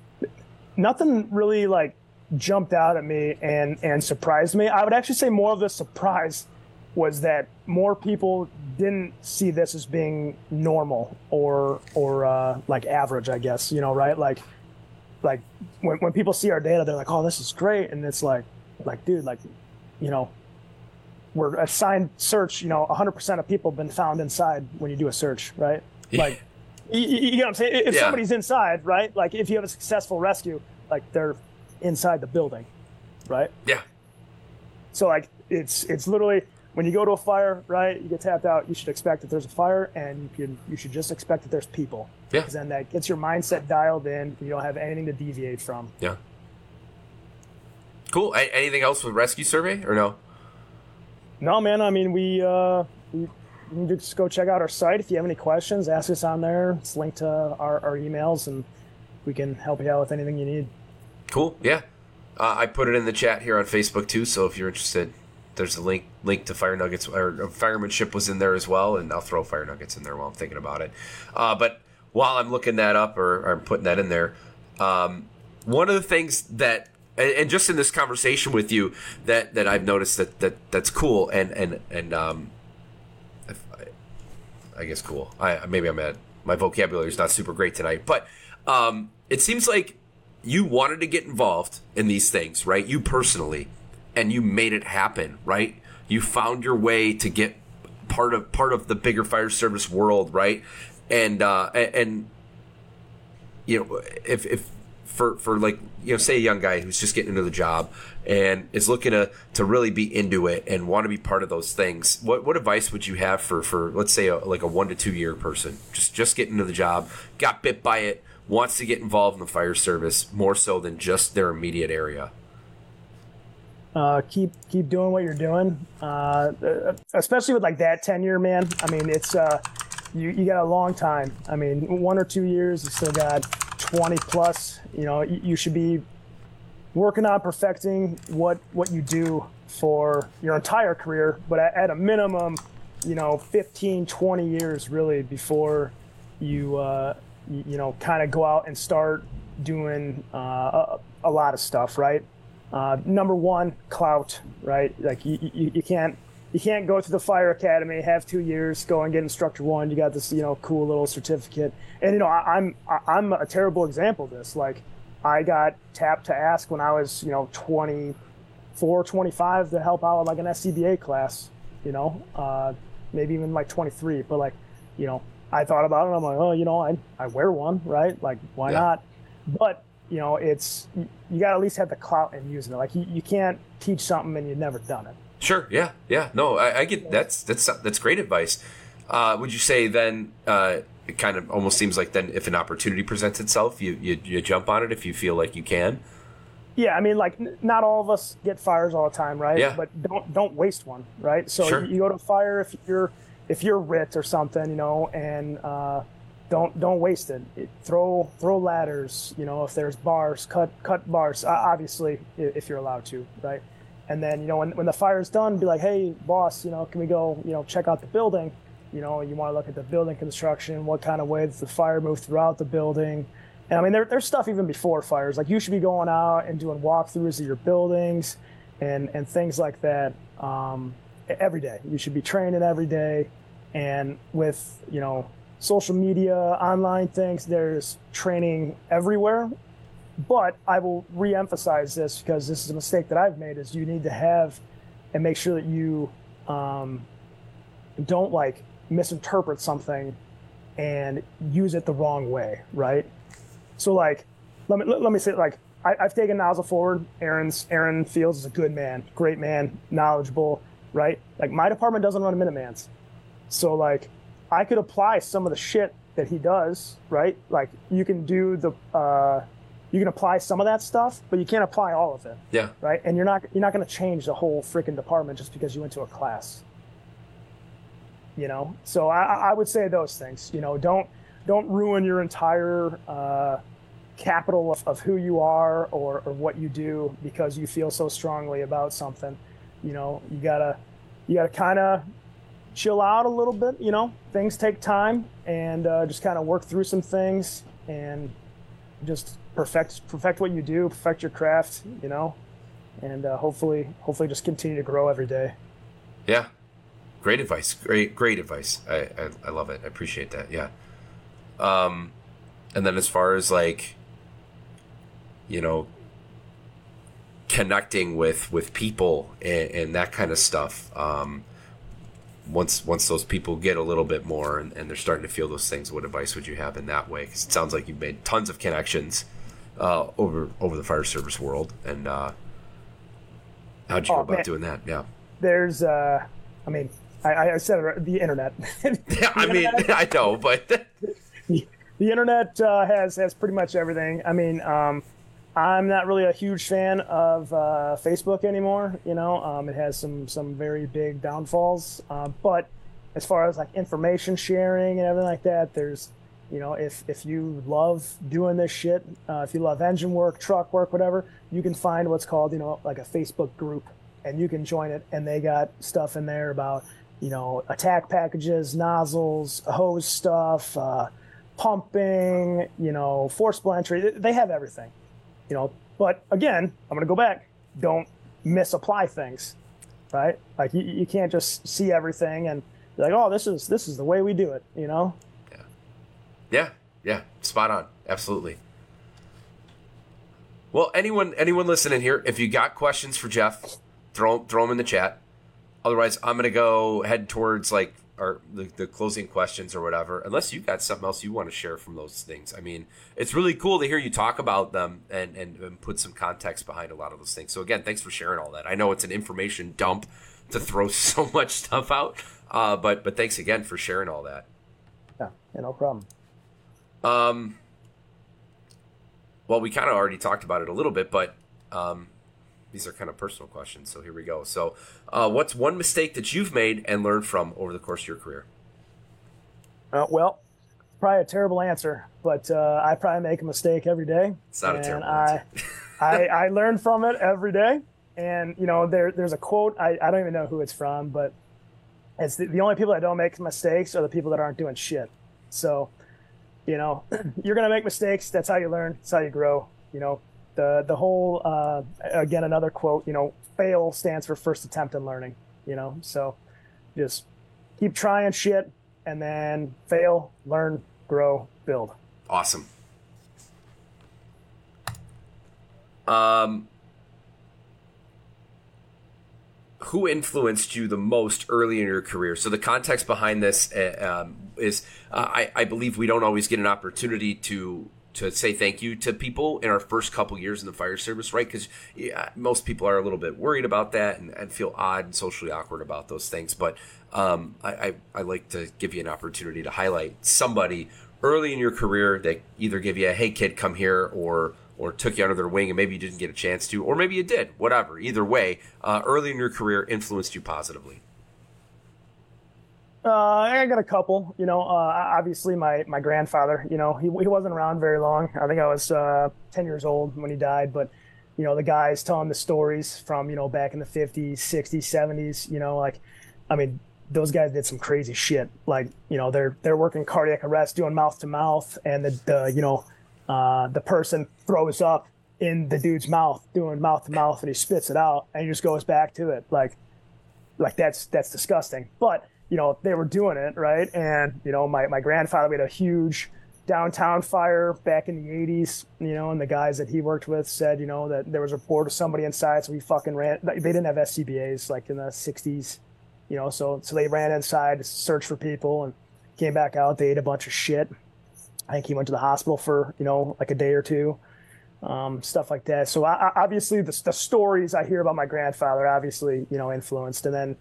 nothing really like jumped out at me and and surprised me. I would actually say more of the surprise was that more people didn't see this as being normal or or uh, like average. I guess you know, right? Like like when, when people see our data, they're like, "Oh, this is great," and it's like, like, dude, like, you know, we're assigned search. You know, 100% of people have been found inside when you do a search, right? Like, you, you know what I'm saying? If Yeah. somebody's inside, right? Like, if you have a successful rescue, like they're inside the building, right? Yeah. So like it's it's literally when you go to a fire, right? You get tapped out. You should expect that there's a fire, and you can you should just expect that there's people. Yeah. Because then that gets your mindset dialed in. You don't have anything to deviate from. Yeah. Cool. A- anything else with rescue survey or no? No, man. I mean, we uh, we you can just go check out our site if you have any questions. Ask us on there. It's linked to our, our emails, and we can help you out with anything you need. Cool. Yeah. Uh, I put it in the chat here on Facebook too. So if you're interested, there's a link link to Fire Nuggets or uh, Firemanship was in there as well, and I'll throw Fire Nuggets in there while I'm thinking about it. Uh, but while I'm looking that up or, or I'm putting that in there, um, one of the things that and, and just in this conversation with you that that I've noticed that that that's cool and and and um, I, I guess cool. I maybe I'm at my vocabulary is not super great tonight, but um, it seems like you wanted to get involved in these things, right? You personally, and you made it happen, right? You found your way to get part of part of the bigger fire service world, right? And uh, and, and you know, if if for for like you know, say a young guy who's just getting into the job and is looking to to really be into it and want to be part of those things, what what advice would you have for for let's say a, like a one to two year person just just getting into the job, got bit by it, wants to get involved in the fire service more so than just their immediate area? uh, keep keep doing what you're doing. Uh, especially with like that tenure, man. I mean, it's uh, you you got a long time. I mean, one or two years, you still got 20 plus. You know, you, should be working on perfecting what what you do for your entire career, but at, a minimum, you know, 15, 20 years really before you uh, you, you know kind of go out and start doing uh, a, a lot of stuff, right? Uh, number one, clout, right? Like you, you, you can't you can't go to the fire academy, have two years, go and get instructor one. You got this, you know, cool little certificate. And you know, I, I'm I'm a terrible example of this. Like, I got tapped to ask when I was, you know, 24, 25 to help out with like an SCBA class. You know, uh, maybe even like 23. But like, you know, I thought about it. I'm like, oh, you know, I I wear one, right? Like, why Yeah. not? But you know, it's you, you got to at least have the clout in using it. Like, you, you can't teach something and you've never done it. Sure. Yeah. Yeah. No, I, I get that's that's that's great advice. Uh, would you say then? Uh, it kind of almost seems like then if an opportunity presents itself, you, you you jump on it if you feel like you can. Yeah, I mean, like n- not all of us get fires all the time, right? Yeah. But don't don't waste one, right? So Sure. you, you go to a fire if you're if you're RIT or something, you know, and uh, don't don't waste it. it. Throw throw ladders, you know, if there's bars, cut cut bars. Uh, obviously, if you're allowed to, right? And then you know when when the fire's done, be like, hey, boss, you know, can we go, you know, check out the building? You know, you want to look at the building construction, what kind of way does the fire move throughout the building? And I mean, there, there's stuff even before fires. Like you should be going out and doing walkthroughs of your buildings and and things like that um, every day. You should be training every day. And with you know social media, online things, there's training everywhere. But I will re-emphasize this because this is a mistake that I've made: is you need to have and make sure that you um, don't like misinterpret something and use it the wrong way, right? So like, let me let, let me say like I, I've taken nozzle forward. Aaron's Aaron Fields is a good man, great man, knowledgeable, right? Like my department doesn't run a Minutemans, so like I could apply some of the shit that he does, right? Like you can do the uh, you can apply some of that stuff, but you can't apply all of it, Yeah. right? And you're not you're not going to change the whole freaking department just because you went to a class. You know? So I, I would say those things you know? Don't don't ruin your entire uh, capital of, of who you are or, or what you do because you feel so strongly about something. You know you gotta you gotta kind of chill out a little bit you know? Things take time and uh, just kind of work through some things and just perfect perfect what you do perfect your craft you know and uh, hopefully hopefully just continue to grow every day Yeah. Great advice. Great, great advice. I, I, I love it. I appreciate that. Yeah. Um, and then as far as like you know, connecting with with people and, and that kind of stuff. Um, once once those people get a little bit more and, and, they're starting to feel those things, what advice would you have in that way? Because it sounds like you've made tons of connections uh, over over the fire service world, and uh, how'd you oh, go about man. doing that? Yeah, there's, uh, I mean, I, I said it, the internet. the I mean, I know, but the, the internet uh, has has pretty much everything. I mean, um, I'm not really a huge fan of uh, Facebook anymore. You know, um, it has some some very big downfalls. Uh, but as far as like information sharing and everything like that, there's, you know, if if you love doing this shit, uh, if you love engine work, truck work, whatever, you can find what's called, you know, like a Facebook group, and you can join it, and they got stuff in there about, you know, attack packages, nozzles, hose stuff, uh, pumping, you know, forcible entry. They have everything you know, but again, I'm to go back. Don't misapply things, right? Like you, you can't just see everything and be like, oh, this is this is the way we do it, you know? Yeah, yeah. Spot on. Absolutely. Well, anyone anyone listening here, if you got questions for Jeff, throw throw them in the chat. Otherwise, I'm gonna go head towards like or the, the closing questions or whatever, unless you got something else you want to share from those things. I mean, it's really cool to hear you talk about them and, and, and put some context behind a lot of those things. So again, thanks for sharing all that. I know it's an information dump to throw so much stuff out, uh, but but thanks again for sharing all that. Yeah no problem. Um, well, we kind of already talked about it a little bit, but um, these are kind of personal questions. So here we go. So, uh, what's one mistake that you've made and learned from over the course of your career? Uh, well, probably a terrible answer, but uh, I probably make a mistake every day. It's not a terrible I, answer. I, I learn from it every day. And, you know, there, there's a quote, I, I don't even know who it's from, but it's the, the only people that don't make mistakes are the people that aren't doing shit. So, you know, you're going to make mistakes. That's how you learn. That's how you grow. You know, the the whole uh, again another quote you know fail stands for first attempt in learning you know so just keep trying shit and then fail learn grow build awesome um who influenced you the most early in your career? So the context behind this uh, um, is, uh, I, I, believe we don't always get an opportunity to to say thank you to people in our first couple years in the fire service, right? Because yeah, most people are a little bit worried about that and, and feel odd and socially awkward about those things. But um, I, I, I, like to give you an opportunity to highlight somebody early in your career that either give you a "Hey kid, come here," or or took you under their wing and maybe you didn't get a chance to, or maybe you did. Whatever. Either way, uh, early in your career influenced you positively. Uh, I got a couple. You know, uh, obviously my my grandfather. You know, he he wasn't around very long. I think I was uh, ten years old when he died. But you know, the guys telling the stories from you know back in the fifties, sixties, seventies. You know, like, I mean, those guys did some crazy shit. Like, you know, they're they're working cardiac arrest, doing mouth to mouth, and the, the you know, uh, the person throws up in the dude's mouth, doing mouth to mouth, and he spits it out, and he just goes back to it. Like, like that's that's disgusting. But you know, they were doing it, right? And, you know, my, my grandfather made a huge downtown fire back in the 80s, you know, and the guys that he worked with said, you know, that there was a report of somebody inside. So we fucking ran, they didn't have SCBAs like in the 60s, you know, so, so they ran inside to search for people and came back out. They ate a bunch of shit. I think he went to the hospital for, you know, like a day or two. Um, stuff like that. So I, I, obviously the, the stories I hear about my grandfather obviously, you know, influenced. And then,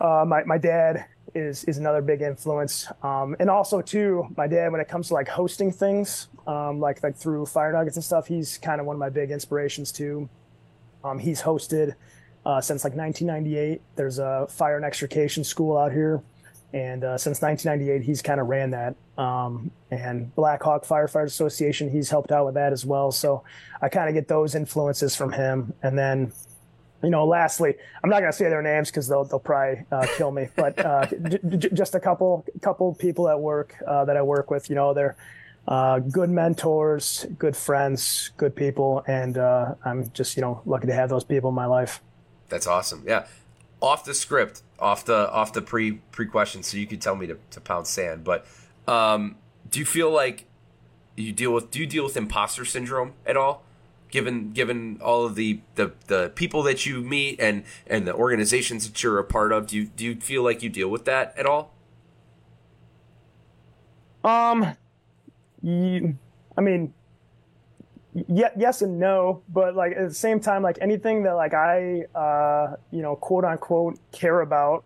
uh, my my dad is is another big influence, um, and also too my dad when it comes to like hosting things, um, like like through Fire Nuggets and stuff. He's kind of one of my big inspirations too. Um, he's hosted uh, since like 1998. There's a fire and extrication school out here, and uh, since 1998 he's kind of ran that. Um, and Black Hawk Firefighters Association, he's helped out with that as well. So I kind of get those influences from him, and then you know, lastly, I'm not going to say their names because they'll they'll probably uh, kill me. But uh, j- j- just a couple couple people at work uh, that I work with. You know, they're uh, good mentors, good friends, good people, and uh, I'm just you know lucky to have those people in my life. That's awesome. Yeah, off the script, off the off the pre pre question, so you could tell me to, to pound sand. But um, do you feel like you deal with do you deal with imposter syndrome at all? Given given all of the, the the people that you meet and and the organizations that you're a part of do you do you feel like you deal with that at all um you, i mean yeah, yes and no, but like at the same time, like anything that like I, uh, you know, quote unquote care about,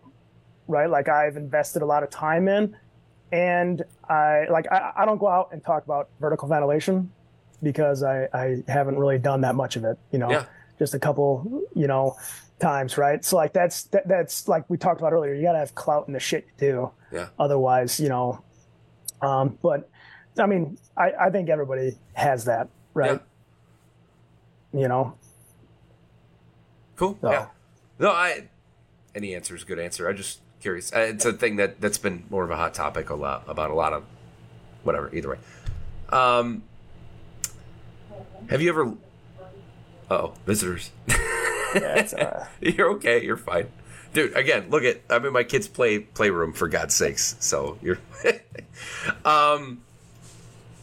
right? Like I've invested a lot of time in, and I like I, I don't go out and talk about vertical ventilation because I I haven't really done that much of it, you know, Yeah. just a couple, you know, times, right? So like that's that, that's like we talked about earlier. You gotta have clout in the shit you do. Yeah. Otherwise, you know, um, but I mean, I I think everybody has that, right? Yeah. You know, Cool. So- Yeah. No, I. Any answer is a good answer. I just curious. Uh, It's a thing that that's been more of a hot topic a lot about a lot of whatever. Either way. Um. Have you ever? Oh, visitors. yeah, uh, you're okay. You're fine, dude. Again, look at. I'm in my kids' play playroom for God's sakes. So you're. um.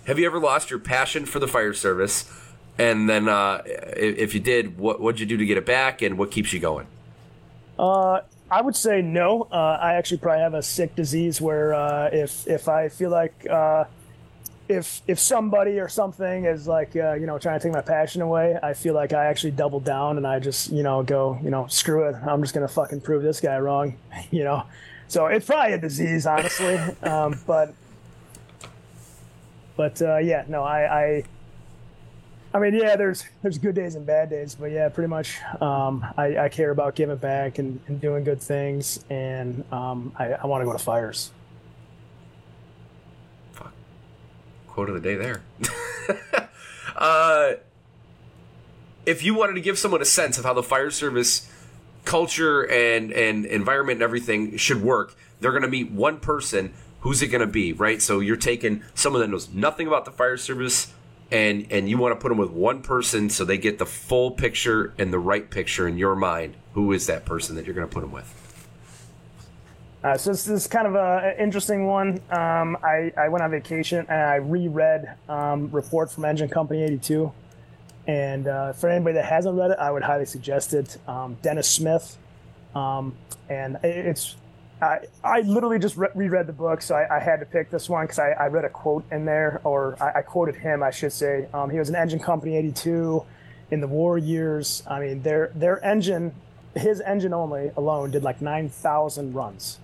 Have you ever lost your passion for the fire service? And then, uh, if, if you did, what what'd you do to get it back, and what keeps you going? Uh, I would say no. Uh, I actually probably have a sick disease where uh, if if I feel like uh, if if somebody or something is like uh, you know trying to take my passion away, I feel like I actually double down and I just you know go you know screw it. I'm just gonna fucking prove this guy wrong, you know. So it's probably a disease, honestly. um, but but uh, yeah, no, I, I I mean, yeah, there's there's good days and bad days, but yeah, pretty much. Um, I, I care about giving back and, and doing good things, and um, I, I want to go to fires. Quote of the day there. uh, if you wanted to give someone a sense of how the fire service culture and and environment and everything should work, they're going to meet one person. Who's it going to be, right? So you're taking someone that knows nothing about the fire service, and and you want to put them with one person so they get the full picture and the right picture in your mind. Who is that person that you're going to put them with? Uh, so this, is kind of an interesting one. Um, I, I went on vacation and I reread um, Report from Engine Company 82. And uh, for anybody that hasn't read it, I would highly suggest it. Um, Dennis Smith. Um, and it's, I, I literally just re- reread the book, so I, I had to pick this one because I, I read a quote in there, or I, I quoted him, I should say. Um, he was an Engine Company 82 in the war years. I mean, their, their engine, his engine only alone did like 9,000 runs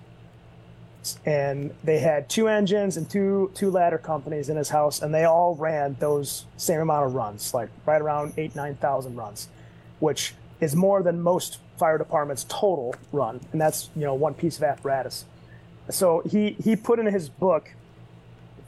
and they had two engines and two two ladder companies in his house, and they all ran those same amount of runs, like right around eight nine thousand runs, which is more than most fire departments total run, and that's you know one piece of apparatus. So he he put in his book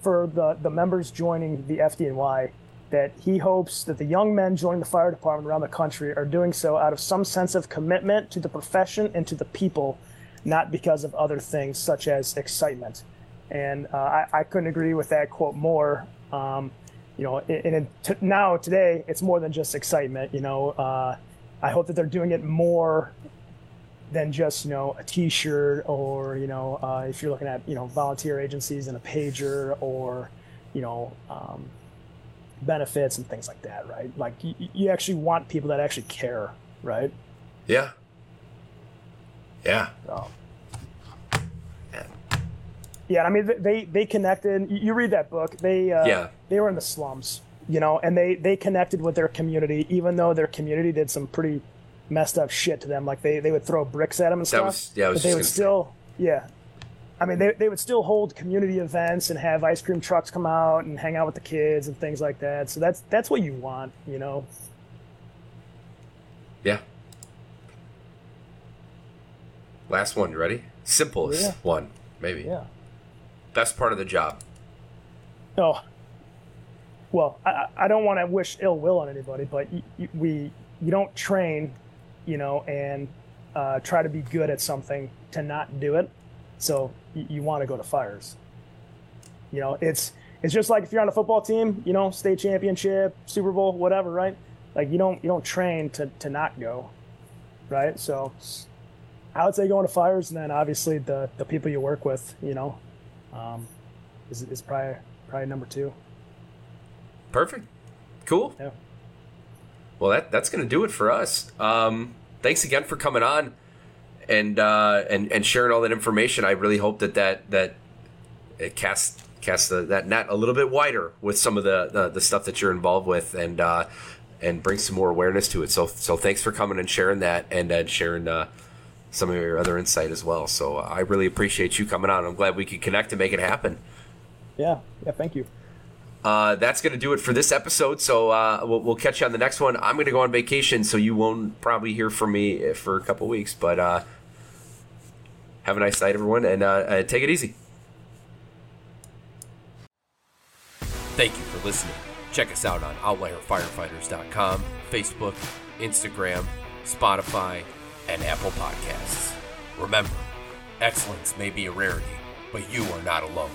for the the members joining the FDNY that he hopes that the young men joining the fire department around the country are doing so out of some sense of commitment to the profession and to the people not because of other things such as excitement. And uh, I, I couldn't agree with that quote more. Um, you know, and, t- now today it's more than just excitement. You know, uh, I hope that they're doing it more than just you know a T-shirt or you know uh, if you're looking at you know volunteer agencies and a pager or you know um, benefits and things like that, right? Like you actually want people that actually care, right? Yeah. Yeah. So. Yeah. Yeah, I mean they they connected. You you read that book. They uh, Yeah. they were in the slums, you know, and they they connected with their community, even though their community did some pretty messed up shit to them. Like they they would throw bricks at them and stuff. was- yeah, I was but they would gonna say. still yeah. I mean, they, they would still hold community events and have ice cream trucks come out and hang out with the kids and things like that. So that's that's what you want, you know. Yeah. Last one, you ready? Simplest Yeah. one, maybe. Yeah. Best part of the job. Oh, well, I, I- I don't want to wish ill will on anybody, but y y we you don't train, you know, and uh, try to be good at something to not do it. So y- you want to go to fires. You know, it's it's just like if you're on a football team, you know, state championship, Super Bowl, whatever, right? Like you don't you don't train to to not go, right? So I would say going to fires, and then obviously the the people you work with, you know, um, is is probably probably number two. Perfect. Cool. Yeah. Well, that that's going to do it for us. Um, thanks again for coming on and uh, and and sharing all that information. I really hope that that that it casts casts the, that net a little bit wider with some of the the, the stuff that you're involved with and uh, and bring some more awareness to it. So so thanks for coming and sharing that and uh, sharing uh, some of your other insight as well. So I really appreciate you coming on. I'm glad we could connect and make it happen. Yeah, yeah, thank you. Uh, that's going to do it for this episode. So uh, we'll, we'll, catch you on the next one. I'm going to go on vacation, so you won't probably hear from me for a couple weeks. But uh, have a nice night, everyone, and uh, uh, take it easy. Thank you for listening. Check us out on OutlierFirefighters.com, Facebook, Instagram, Spotify, and Apple Podcasts. Remember, excellence may be a rarity, but you are not alone.